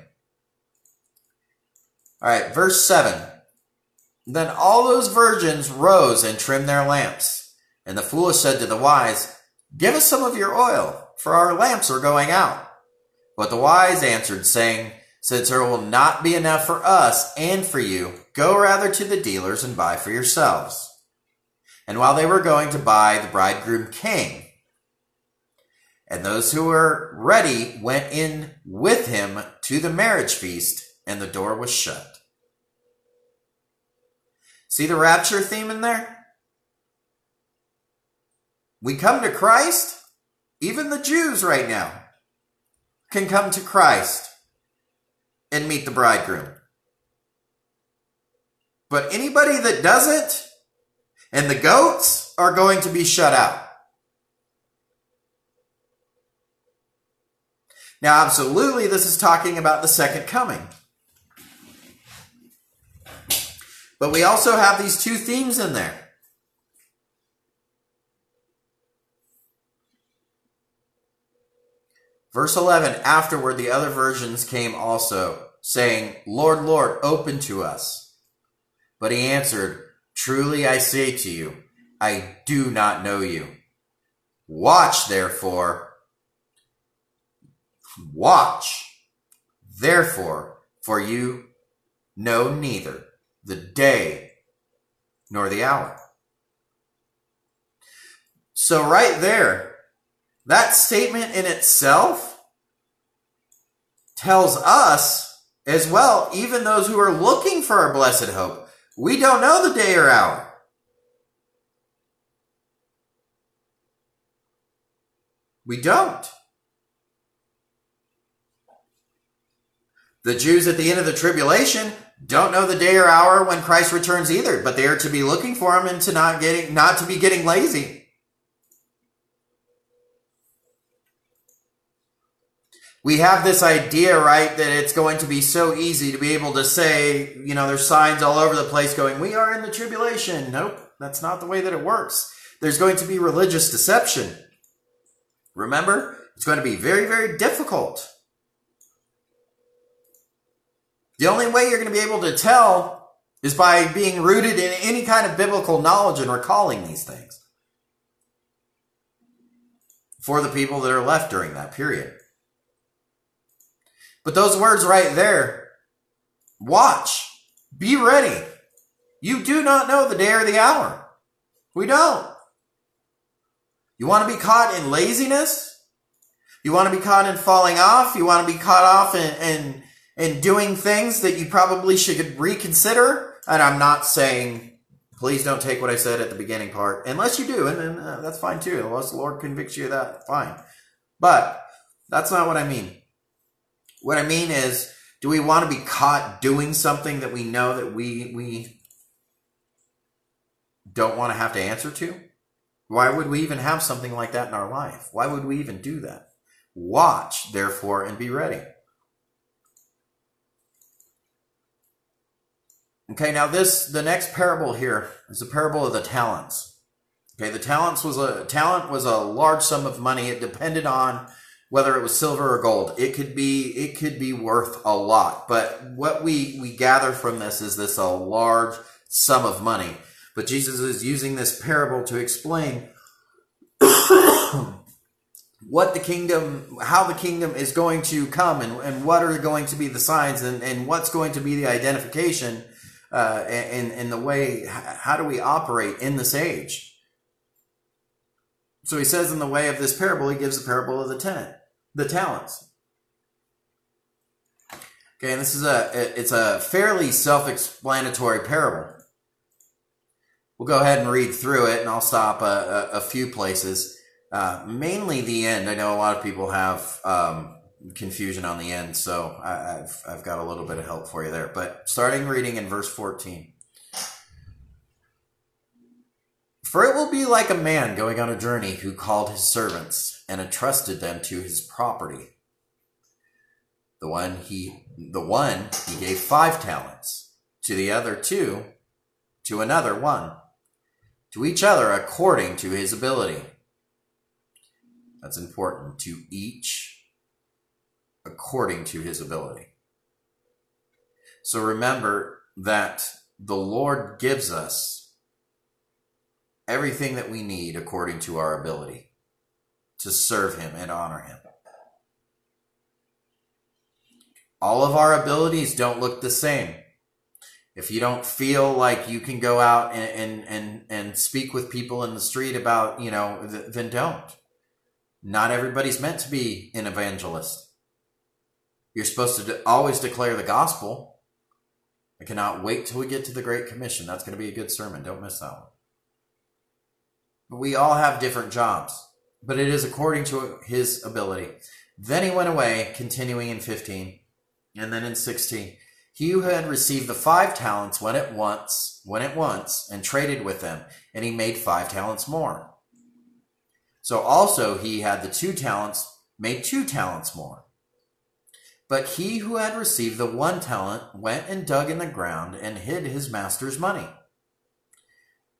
All right, verse 7. Then all those virgins rose and trimmed their lamps. And the foolish said to the wise, Give us some of your oil, for our lamps are going out. But the wise answered, saying, since there will not be enough for us and for you, go rather to the dealers and buy for yourselves. And while they were going to buy, the bridegroom came. And those who were ready went in with him to the marriage feast, and the door was shut. See the rapture theme in there? We come to Christ. Even the Jews right now can come to Christ and meet the bridegroom. But anybody that doesn't, And the goats are going to be shut out. Now, absolutely, this is talking about the second coming. But we also have these two themes in there. Verse 11 Afterward, the other versions came also, saying, Lord, Lord, open to us. But he answered, Truly I say to you, I do not know you. Watch, therefore. Watch, therefore, for you know neither the day nor the hour. So, right there, that statement in itself tells us as well, even those who are looking for our blessed hope, we don't know the day or hour. We don't. The Jews at the end of the tribulation don't know the day or hour when Christ returns either, but they are to be looking for him and to not getting not to be getting lazy. We have this idea, right, that it's going to be so easy to be able to say, you know, there's signs all over the place going, we are in the tribulation. Nope, that's not the way that it works. There's going to be religious deception. Remember, it's going to be very, very difficult. The only way you're going to be able to tell is by being rooted in any kind of biblical knowledge and recalling these things for the people that are left during that period. But those words right there, watch, be ready. You do not know the day or the hour. We don't. You want to be caught in laziness? You want to be caught in falling off? You want to be caught off in, in, in doing things that you probably should reconsider? And I'm not saying, please don't take what I said at the beginning part, unless you do, and, and uh, that's fine too. Unless the Lord convicts you of that, fine. But that's not what I mean. What I mean is, do we want to be caught doing something that we know that we we don't want to have to answer to? Why would we even have something like that in our life? Why would we even do that? Watch, therefore, and be ready. Okay, now this the next parable here is the parable of the talents. Okay, the talents was a talent was a large sum of money. It depended on whether it was silver or gold. It could be it could be worth a lot. But what we we gather from this is this a large sum of money. But Jesus is using this parable to explain what the kingdom, how the kingdom is going to come, and, and what are going to be the signs, and, and what's going to be the identification, uh, and, and the way, how do we operate in this age? So he says in the way of this parable, he gives the parable of the tenant the talents. Okay, and this is a it's a fairly self-explanatory parable. We'll go ahead and read through it, and I'll stop a, a, a few places. Uh, mainly the end. I know a lot of people have um, confusion on the end, so I, have I've got a little bit of help for you there. But starting reading in verse fourteen. For it will be like a man going on a journey who called his servants and entrusted them to his property. The one he the one he gave five talents, to the other two, to another one, to each other according to his ability. That's important. To each according to his ability. So remember that the Lord gives us everything that we need according to our ability to serve Him and honor Him. All of our abilities don't look the same. If you don't feel like you can go out and, and, and, and speak with people in the street about, you know, then don't. Not everybody's meant to be an evangelist. You're supposed to always declare the gospel. I cannot wait till we get to the Great Commission. That's going to be a good sermon. Don't miss that one. We all have different jobs, but it is according to his ability. Then he went away, continuing in 15. And then in 16, He who had received the five talents went at once, went at once, and traded with them, and he made five talents more. So also he had the two talents, made two talents more. But he who had received the one talent went and dug in the ground and hid his master's money.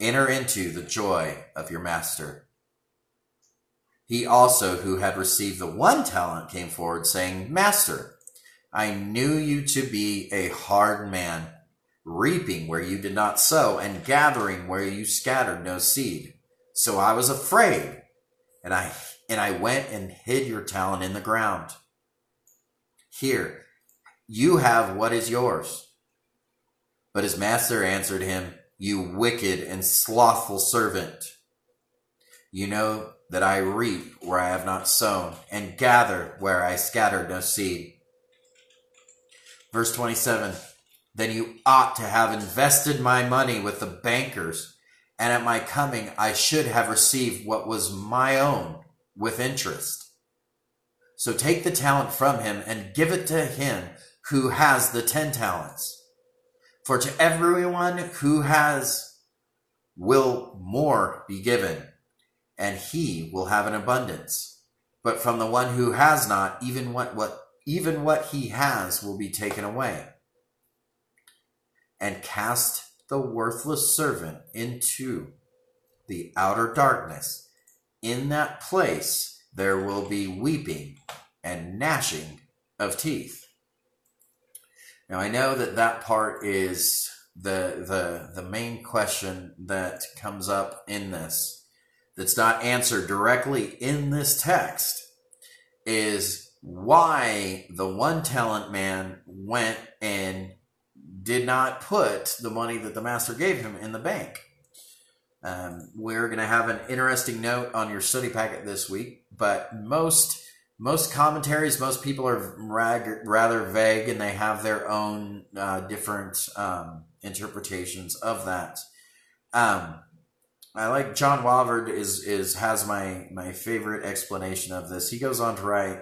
Enter into the joy of your master. He also, who had received the one talent, came forward, saying, Master, I knew you to be a hard man, reaping where you did not sow, and gathering where you scattered no seed. So I was afraid, and I and I went and hid your talent in the ground. Here, you have what is yours. But his master answered him, You wicked and slothful servant. You know that I reap where I have not sown, and gather where I scattered no seed. Verse 27 Then you ought to have invested my money with the bankers, and at my coming I should have received what was my own with interest. So take the talent from him and give it to him who has the ten talents. For to everyone who has will more be given, and he will have an abundance. But from the one who has not, even what, what even what he has will be taken away. And cast the worthless servant into the outer darkness. In that place there will be weeping and gnashing of teeth. Now I know that that part is the the the main question that comes up in this that's not answered directly in this text is why the one talent man went and did not put the money that the master gave him in the bank. Um, we're going to have an interesting note on your study packet this week, but most most commentaries, most people are rag, rather vague, and they have their own uh, different um, interpretations of that. Um, I like John Walvoord is is has my my favorite explanation of this. He goes on to write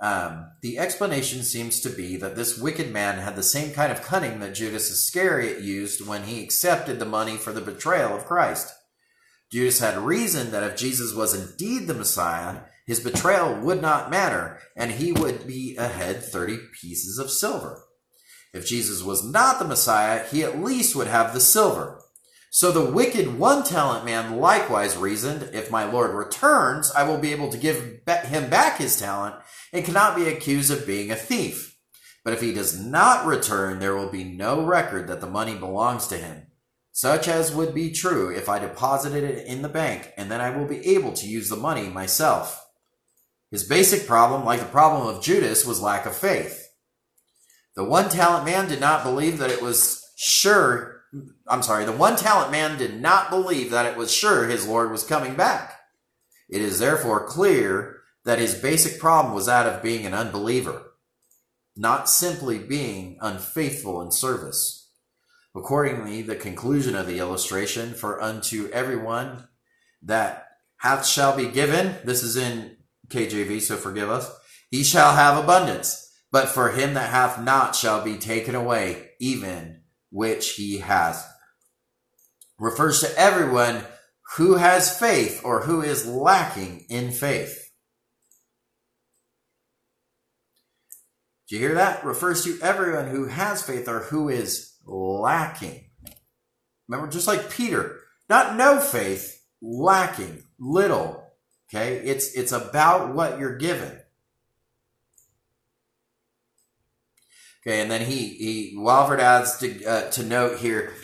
um, the explanation seems to be that this wicked man had the same kind of cunning that Judas Iscariot used when he accepted the money for the betrayal of Christ. Judas had reasoned that if Jesus was indeed the Messiah, his betrayal would not matter, and he would be ahead 30 pieces of silver. If Jesus was not the Messiah, he at least would have the silver. So the wicked one talent man likewise reasoned, if my Lord returns, I will be able to give him back his talent and cannot be accused of being a thief. But if he does not return, there will be no record that the money belongs to him, such as would be true if I deposited it in the bank, and then I will be able to use the money myself. His basic problem, like the problem of Judas, was lack of faith. The one talent man did not believe that it was sure, I'm sorry, the one talent man did not believe that it was sure his Lord was coming back. It is therefore clear that his basic problem was that of being an unbeliever, not simply being unfaithful in service. Accordingly, the conclusion of the illustration, for unto everyone that hath shall be given, this is in KJV, so forgive us, he shall have abundance. But for him that hath not shall be taken away, even which he has. Refers to everyone who has faith or who is lacking in faith. Do you hear that? Refers to everyone who has faith or who is lacking. Remember, just like Peter, not no faith, lacking, little. Okay, it's it's about what you're given. Okay, and then he he Walvoord adds to uh, to note here.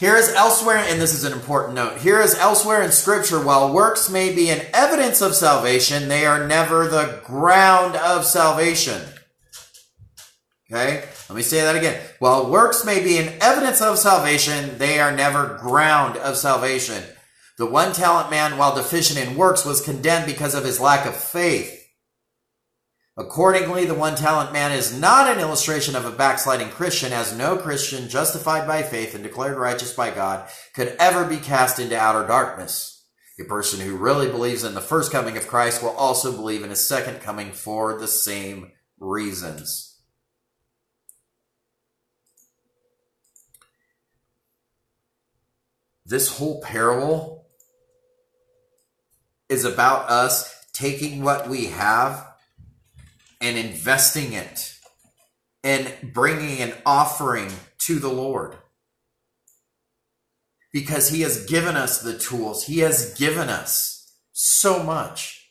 Here is elsewhere, and this is an important note. Here is elsewhere in Scripture, while works may be an evidence of salvation, they are never the ground of salvation. Okay, let me say that again. While works may be an evidence of salvation, they are never ground of salvation. The one talent man, while deficient in works, was condemned because of his lack of faith. Accordingly, the one talent man is not an illustration of a backsliding Christian, as no Christian justified by faith and declared righteous by God could ever be cast into outer darkness. A person who really believes in the first coming of Christ will also believe in his second coming for the same reasons. This whole parable is about us taking what we have and investing it and bringing an offering to the Lord. Because He has given us the tools, He has given us so much.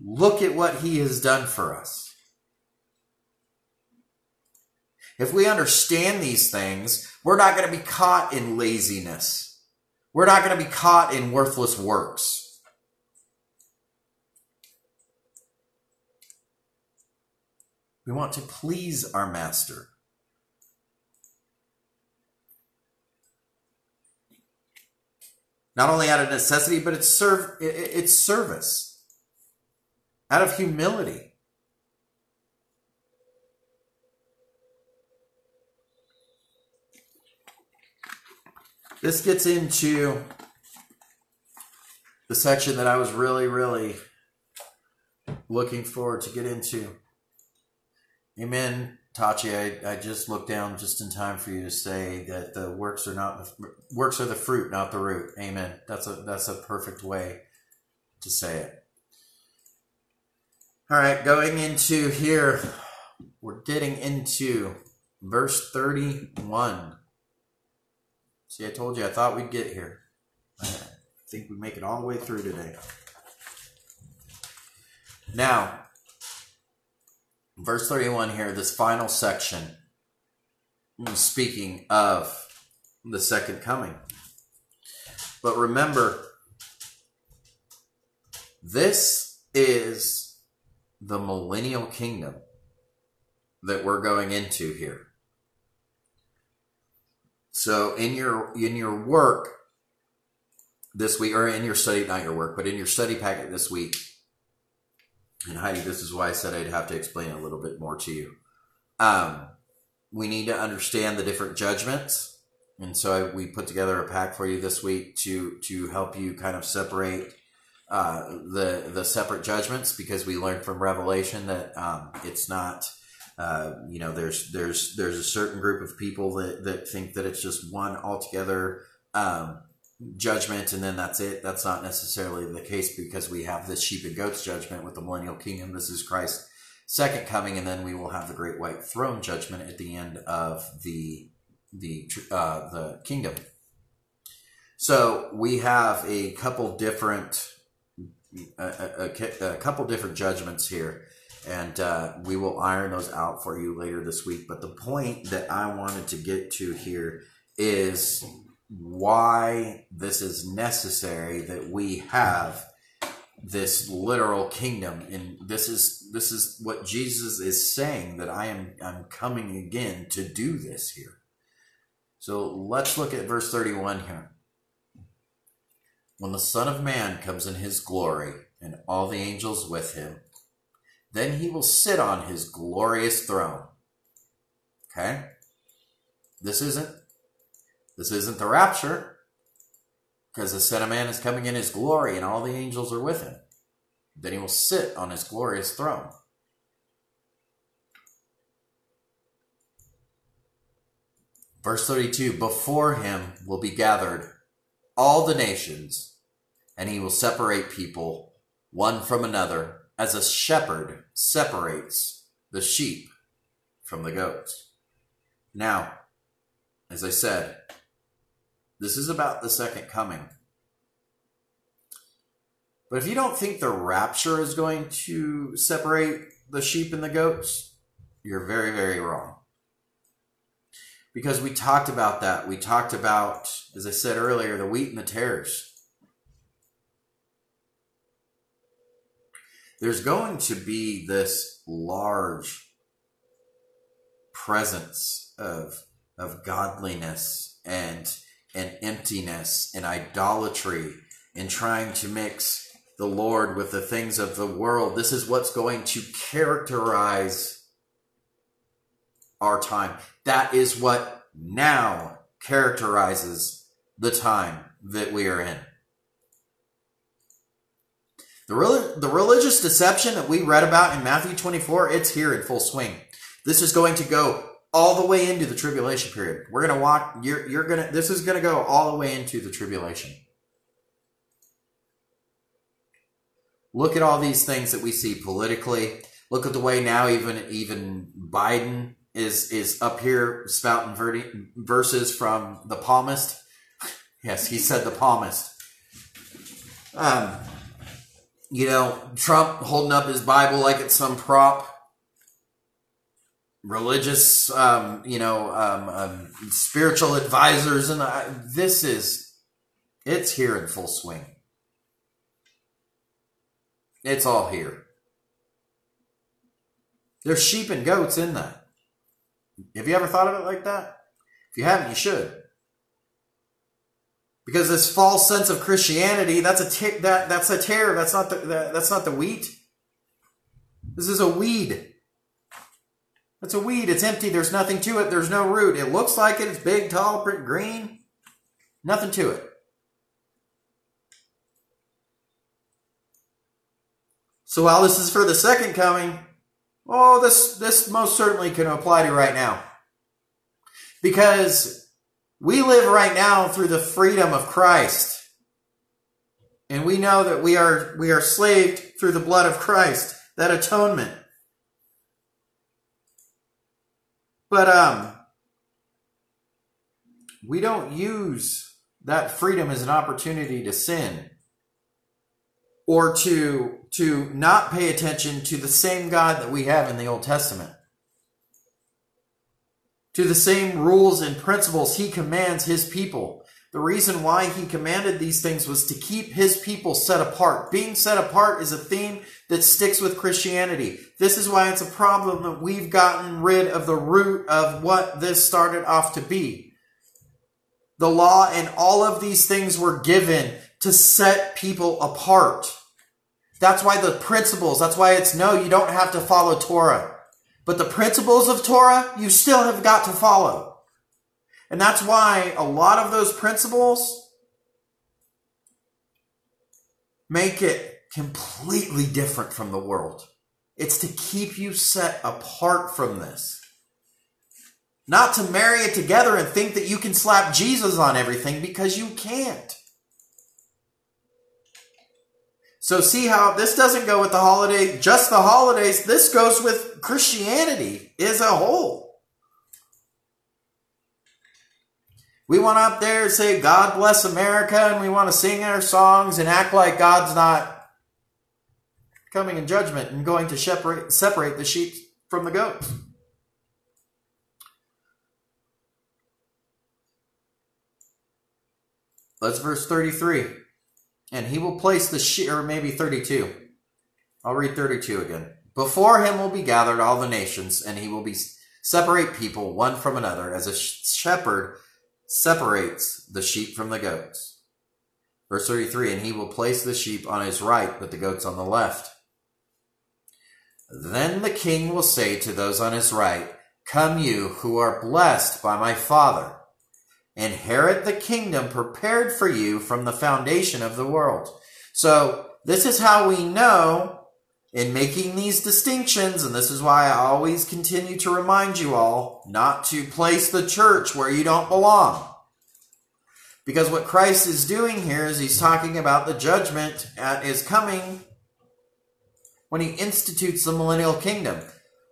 Look at what He has done for us. If we understand these things, we're not going to be caught in laziness. We're not going to be caught in worthless works. We want to please our master. Not only out of necessity, but it's serve it's service. Out of humility. This gets into the section that I was really, really looking forward to get into. Amen, Tachi. I, I just looked down just in time for you to say that the works are not the works are the fruit, not the root. Amen. That's a that's a perfect way to say it. All right, going into here, we're getting into verse 31. See, I told you I thought we'd get here. I think we make it all the way through today. Now, verse 31 here, this final section, speaking of the second coming. But remember, this is the millennial kingdom that we're going into here. So in your in your work this week, or in your study, not your work, but in your study packet this week, and Heidi, this is why I said I'd have to explain a little bit more to you. Um, we need to understand the different judgments, and so I, we put together a pack for you this week to to help you kind of separate uh, the the separate judgments because we learned from Revelation that um, it's not uh, you know, there's there's there's a certain group of people that that think that it's just one altogether um, judgment, and then that's it. That's not necessarily the case because we have this sheep and goats judgment with the millennial kingdom. This is Christ's second coming, and then we will have the great white throne judgment at the end of the the uh, the kingdom. So we have a couple different a, a, a couple different judgments here and uh, we will iron those out for you later this week. But the point that I wanted to get to here is why this is necessary that we have this literal kingdom and this is this is what Jesus is saying that I am I'm coming again to do this here. So let's look at verse 31 here. When the son of man comes in his glory and all the angels with him then he will sit on his glorious throne. Okay? This isn't this isn't the rapture because the Son of Man is coming in his glory and all the angels are with him. Then he will sit on his glorious throne. Verse 32 Before him will be gathered all the nations, and he will separate people one from another as a shepherd separates the sheep from the goats. Now, as I said, this is about the second coming. But if you don't think the rapture is going to separate the sheep and the goats, you're very, very wrong. Because we talked about that. We talked about, as I said earlier, the wheat and the tares. There's going to be this large presence of, of godliness and, and emptiness and idolatry and trying to mix the Lord with the things of the world. This is what's going to characterize our time. That is what now characterizes the time that we are in. The, the religious deception that we read about in Matthew 24, it's here in full swing. This is going to go all the way into the tribulation period. We're going to walk, you're, you're going to, this is going to go all the way into the tribulation. Look at all these things that we see politically. Look at the way now even even Biden is is up here spouting verses from the palmist. yes, he said the palmist. Um, you know, Trump holding up his Bible like it's some prop. Religious, um, you know, um, um, spiritual advisors, and uh, this is, it's here in full swing. It's all here. There's sheep and goats in that. Have you ever thought of it like that? If you haven't, you should. Because this false sense of Christianity, that's a t- that that's a tare. That's not the that, that's not the wheat. This is a weed. It's a weed. It's empty. There's nothing to it. There's no root. It looks like it. It's big, tall, green. Nothing to it. So while this is for the second coming, oh, this, this most certainly can apply to you right now. Because we live right now through the freedom of Christ. And we know that we are, we are slaved through the blood of Christ, that atonement. But, um, we don't use that freedom as an opportunity to sin or to to not pay attention to the same God that we have in the Old Testament. To the same rules and principles he commands his people. The reason why he commanded these things was to keep his people set apart. Being set apart is a theme that sticks with Christianity. This is why it's a problem that we've gotten rid of the root of what this started off to be. The law and all of these things were given to set people apart. That's why the principles, that's why it's no, you don't have to follow Torah. But the principles of Torah, you still have got to follow. And that's why a lot of those principles make it completely different from the world. It's to keep you set apart from this. Not to marry it together and think that you can slap Jesus on everything because you can't. So see how this doesn't go with the holiday, just the holidays. This goes with Christianity as a whole. We want up there and say, God bless America, and we want to sing our songs and act like God's not coming in judgment and going to separate, separate the sheep from the goats. Let's verse 33. And he will place the sheep, or maybe 32. I'll read 32 again. Before him will be gathered all the nations, and he will be separate people one from another, as a shepherd separates the sheep from the goats. Verse 33 And he will place the sheep on his right, but the goats on the left. Then the king will say to those on his right, Come, you who are blessed by my Father Inherit the kingdom prepared for you from the foundation of the world. So this is how we know in making these distinctions, and this is why I always continue to remind you all not to place the church where you don't belong. Because what Christ is doing here is he's talking about the judgment that is coming when he institutes the millennial kingdom.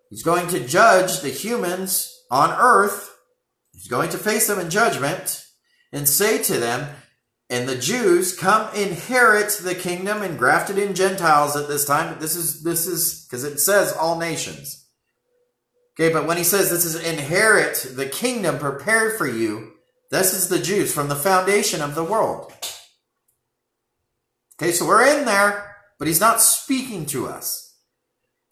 He's going to judge the humans on earth. He's going to face them in judgment and say to them, and the Jews come inherit the kingdom and grafted in Gentiles at this time. This is this is because it says all nations. Okay, but when he says this is inherit the kingdom prepared for you, this is the Jews from the foundation of the world. Okay, so we're in there, but he's not speaking to us.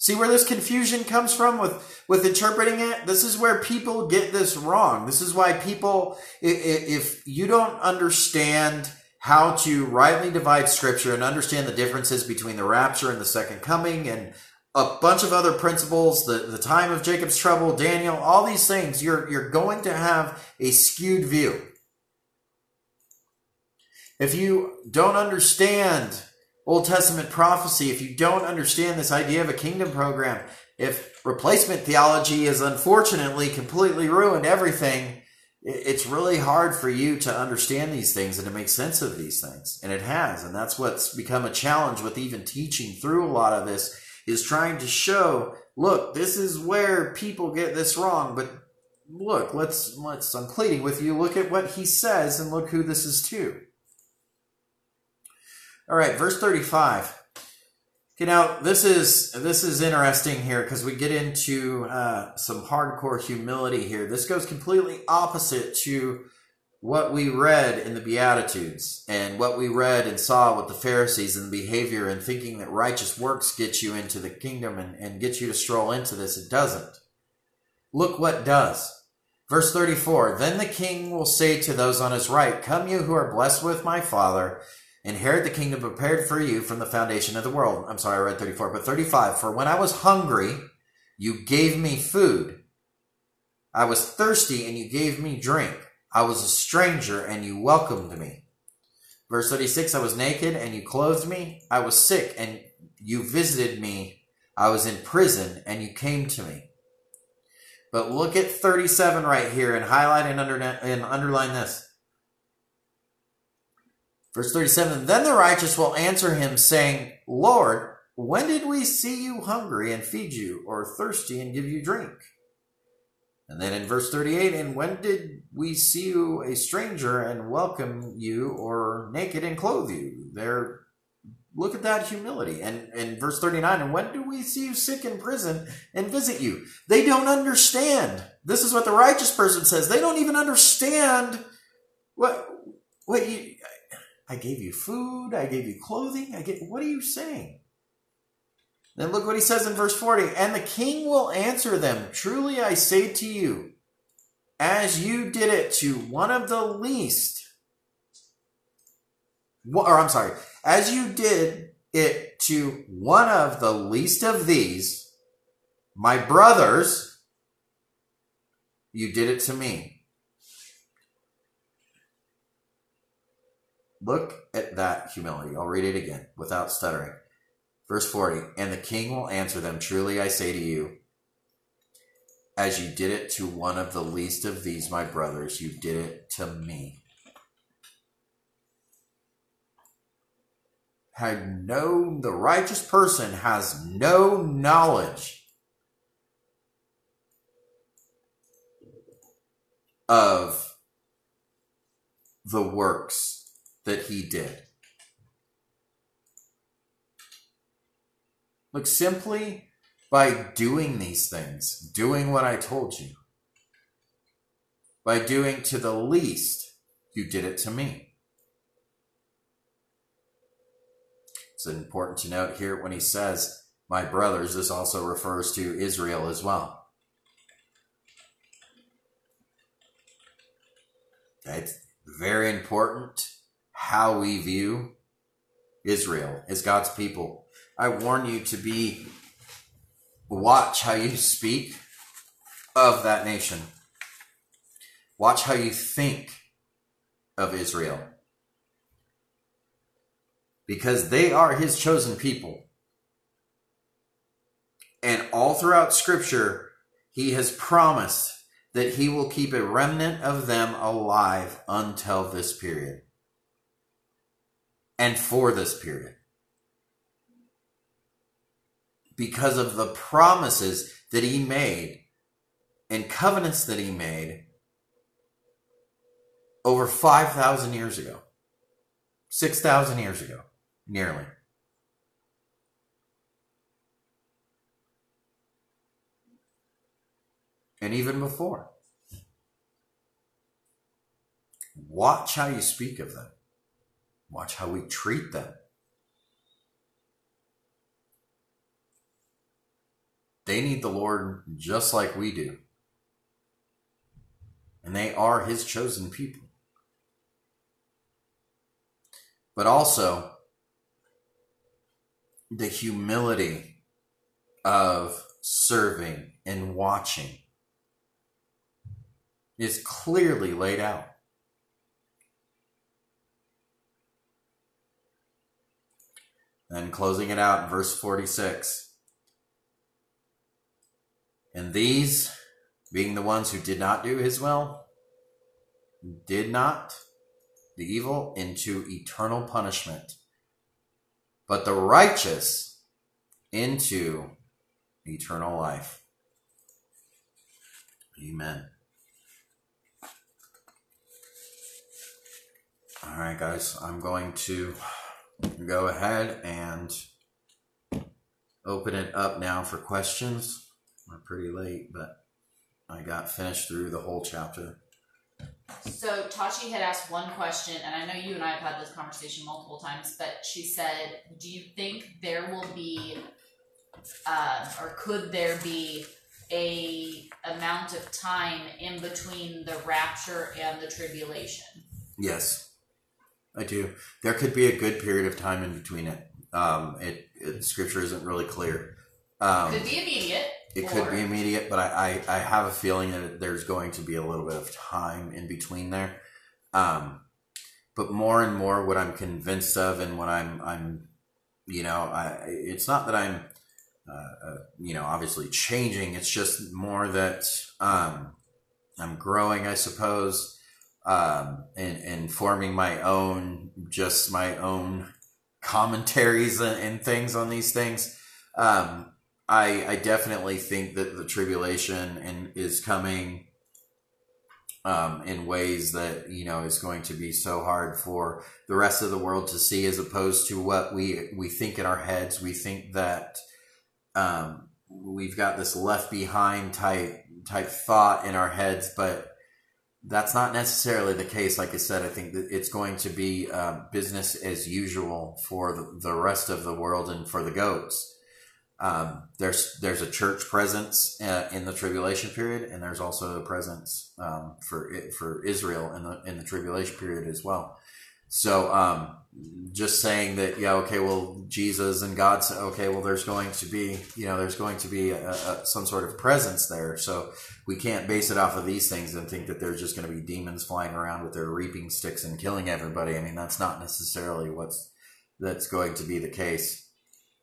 See where this confusion comes from with, with interpreting it? This is where people get this wrong. This is why people, if you don't understand how to rightly divide scripture and understand the differences between the rapture and the second coming and a bunch of other principles, the, the time of Jacob's trouble, Daniel, all these things, you're, you're going to have a skewed view. If you don't understand Old Testament prophecy, if you don't understand this idea of a kingdom program, if replacement theology has unfortunately completely ruined everything, it's really hard for you to understand these things and to make sense of these things. And it has. And that's what's become a challenge with even teaching through a lot of this is trying to show, look, this is where people get this wrong, but look, let's, let's, I'm pleading with you, look at what he says and look who this is to. All right, verse 35. Okay, now this is this is interesting here because we get into uh, some hardcore humility here. This goes completely opposite to what we read in the Beatitudes and what we read and saw with the Pharisees and the behavior and thinking that righteous works get you into the kingdom and, and get you to stroll into this. It doesn't. Look what does. Verse 34 Then the king will say to those on his right, Come, you who are blessed with my Father Inherit the kingdom prepared for you from the foundation of the world. I'm sorry, I read 34, but 35. For when I was hungry, you gave me food. I was thirsty and you gave me drink. I was a stranger and you welcomed me. Verse 36, I was naked and you clothed me. I was sick and you visited me. I was in prison and you came to me. But look at 37 right here and highlight and, under, and underline this. Verse 37 Then the righteous will answer him, saying, Lord, when did we see you hungry and feed you, or thirsty and give you drink? And then in verse 38, and when did we see you a stranger and welcome you, or naked and clothe you? There, look at that humility. And in verse 39, and when do we see you sick in prison and visit you? They don't understand. This is what the righteous person says. They don't even understand what, what you, I gave you food, I gave you clothing, I get what are you saying? Then look what he says in verse 40 And the king will answer them, Truly I say to you, as you did it to one of the least, or I'm sorry, as you did it to one of the least of these, my brothers, you did it to me. Look at that humility. I'll read it again without stuttering. Verse 40 And the king will answer them Truly I say to you, as you did it to one of the least of these, my brothers, you did it to me. Had no, the righteous person has no knowledge of the works that he did. Look, simply by doing these things, doing what I told you, by doing to the least, you did it to me. It's important to note here when he says, my brothers, this also refers to Israel as well. It's very important how we view Israel as God's people. I warn you to be watch how you speak of that nation. Watch how you think of Israel. Because they are his chosen people. And all throughout scripture, he has promised that he will keep a remnant of them alive until this period and for this period. because of the promises that he made and covenants that he made over 5,000 years ago, 6,000 years ago, nearly. And even before. Watch how you speak of them. Watch how we treat them. They need the Lord just like we do. And they are his chosen people. But also, the humility of serving and watching is clearly laid out. And closing it out verse 46. And these, being the ones who did not do his will, did not the evil into eternal punishment, but the righteous into eternal life. Amen. All right, guys, I'm going to go ahead and open it up now for questions. We're pretty late, but I got finished through the whole chapter. So Tashi had asked one question, and I know you and I have had this conversation multiple times, but she said, "Do you think there will be, uh, or could there be, a amount of time in between the rapture and the tribulation?" Yes, I do. There could be a good period of time in between it. Um, it, it scripture isn't really clear. Um, Could be immediate. It or- could be immediate, but I, I, I have a feeling that there's going to be a little bit of time in between there. Um, but more and more, what I'm convinced of, and what I'm, I'm, you know, I, it's not that I'm, uh, uh, you know, obviously changing. It's just more that um, I'm growing, I suppose, um, and, and forming my own, just my own commentaries and, and things on these things. Um, I I definitely think that the tribulation and is coming um, in ways that you know is going to be so hard for the rest of the world to see, as opposed to what we we think in our heads. We think that um, we've got this left behind type type thought in our heads, but that's not necessarily the case. Like I said, I think that it's going to be uh, business as usual for the, rest of the world and for the goats. Um, there's there's a church presence uh, in the tribulation period, and there's also a presence um, for for Israel in the in the tribulation period as well. So um, just saying that, yeah, okay, well, Jesus and God said, okay, well, there's going to be, you know, there's going to be a, a, some sort of presence there. So we can't base it off of these things and think that there's just going to be demons flying around with their reaping sticks and killing everybody. I mean, that's not necessarily what's that's going to be the case.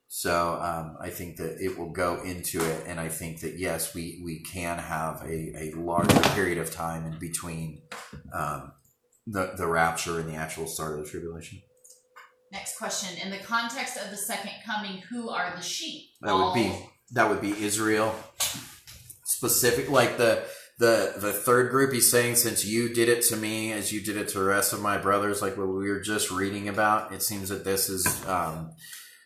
So um, I think that it will go into it, and I think that yes, we we can have a, a larger period of time in between um, the the rapture and the actual start of the tribulation. Next question. In the context of the second coming, who are the sheep? That would be that would be Israel specific, like the the the third group. He's saying, since you did it to me, as you did it to the rest of my brothers, like what we were just reading about. It seems that this is um,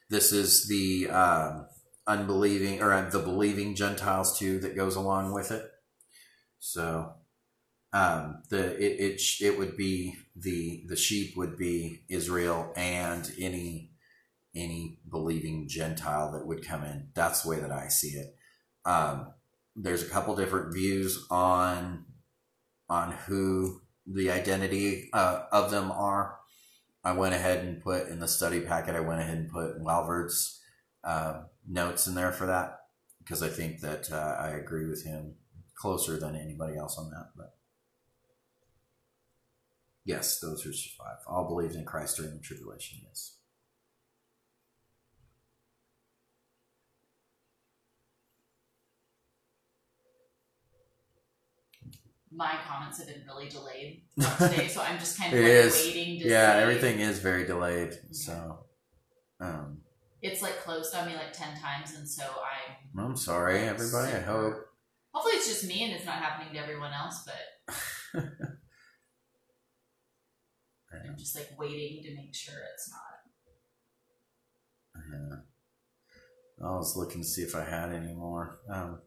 this is the um, unbelieving or the believing Gentiles too that goes along with it. So um, the it, it it would be the the sheep would be Israel and any any believing Gentile that would come in. That's the way that I see it. Um, there's a couple different views on on who the identity uh, of them are. I went ahead and put in the study packet. I went ahead and put Walvoord's uh, notes in there for that because I think that uh, I agree with him closer than anybody else on that. But yes, those who survive. All believed in Christ during the tribulation. Yes. my comments have been really delayed today, so I'm just kind of like is. waiting to Yeah, see. everything is very delayed. So, um, it's like closed on me like ten times, and so I. I'm sorry, everybody. I hope. Hopefully, it's just me and it's not happening to everyone else, but I'm just like waiting to make sure it's not. Yeah. I was looking to see if I had any more. Um,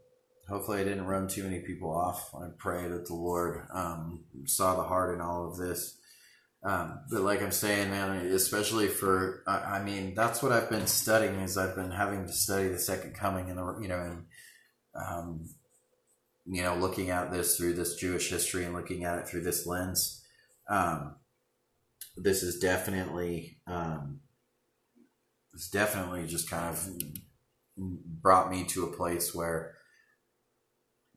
hopefully, I didn't run too many people off. I pray that the Lord um, saw the heart in all of this. Um, but like I'm saying, man, especially for, I, I, mean, that's what I've been studying is I've been having to study the second coming and the, you know, and, um, you know, looking at this through this Jewish history and looking at it through this lens. Um, this is definitely, um, it's definitely just kind of brought me to a place where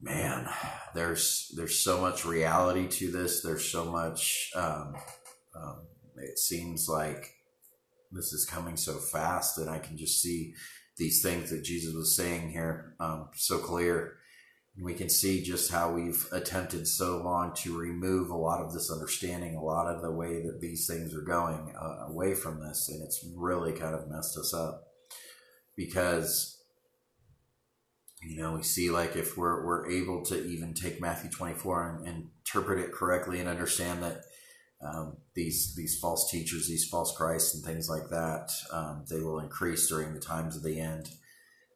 man there's there's so much reality to this. There's so much um, um, it seems like this is coming so fast and i can just see these things that jesus was saying here um, so clear we can see just how we've attempted so long to remove a lot of this understanding, a lot of the way that these things are going uh, away from this, and it's really kind of messed us up. Because you know we see like if we're we're able to even take Matthew twenty four and, and, interpret it correctly and understand that um, these these false teachers, these false Christs, and things like that, um, they will increase during the times of the end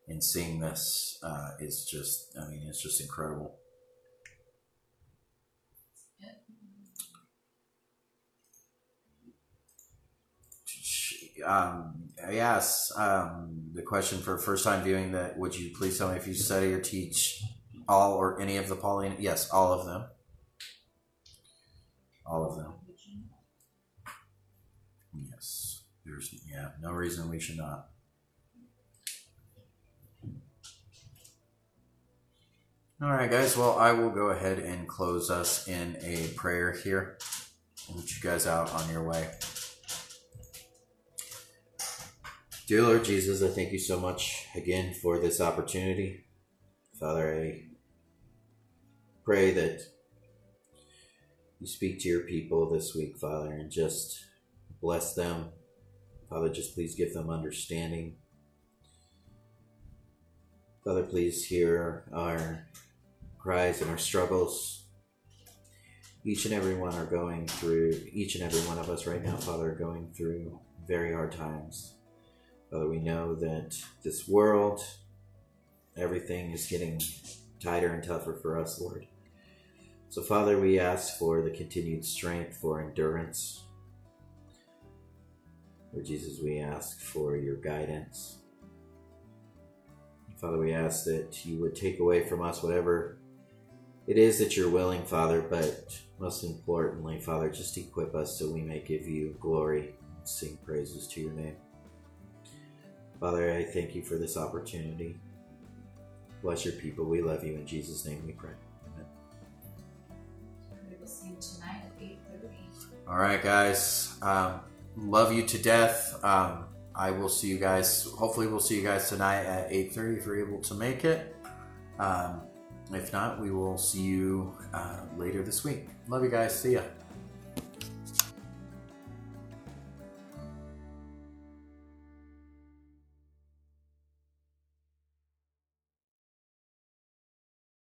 and seeing this uh, is just, I mean, it's just incredible. Um, yes, um, the question for first time viewing that would you please tell me if you study or teach all or any of the Pauline? Yes, all of them. All of them. Yes, there's yeah, no reason we should not. All right, guys. Well, I will go ahead and close us in a prayer here. I'll let you guys out on your way. Dear Lord Jesus, I thank you so much again for this opportunity. Father, I pray that you speak to your people this week, Father, and just bless them. Father, just please give them understanding. Father, please hear our cries and our struggles. Each and every one are going through, each and every one of us right now, Father, are going through very hard times. Father, we know that this world, everything is getting tighter and tougher for us, Lord. So, Father, we ask for the continued strength, for endurance. Lord Jesus, we ask for your guidance. Father, we ask that you would take away from us whatever it is that you're willing, Father, but most importantly, Father, just equip us so we may give you glory and sing praises to your name. Father, I thank you for this opportunity. Bless your people. We love you. In Jesus' name we pray. Amen. tonight at 8.30. All right, guys. Um, love you to death. Um, I will see you guys. Hopefully, we'll see you guys tonight at 8.30 if you're able to make it. Um, if not, we will see you uh, later this week. Love you guys. See ya.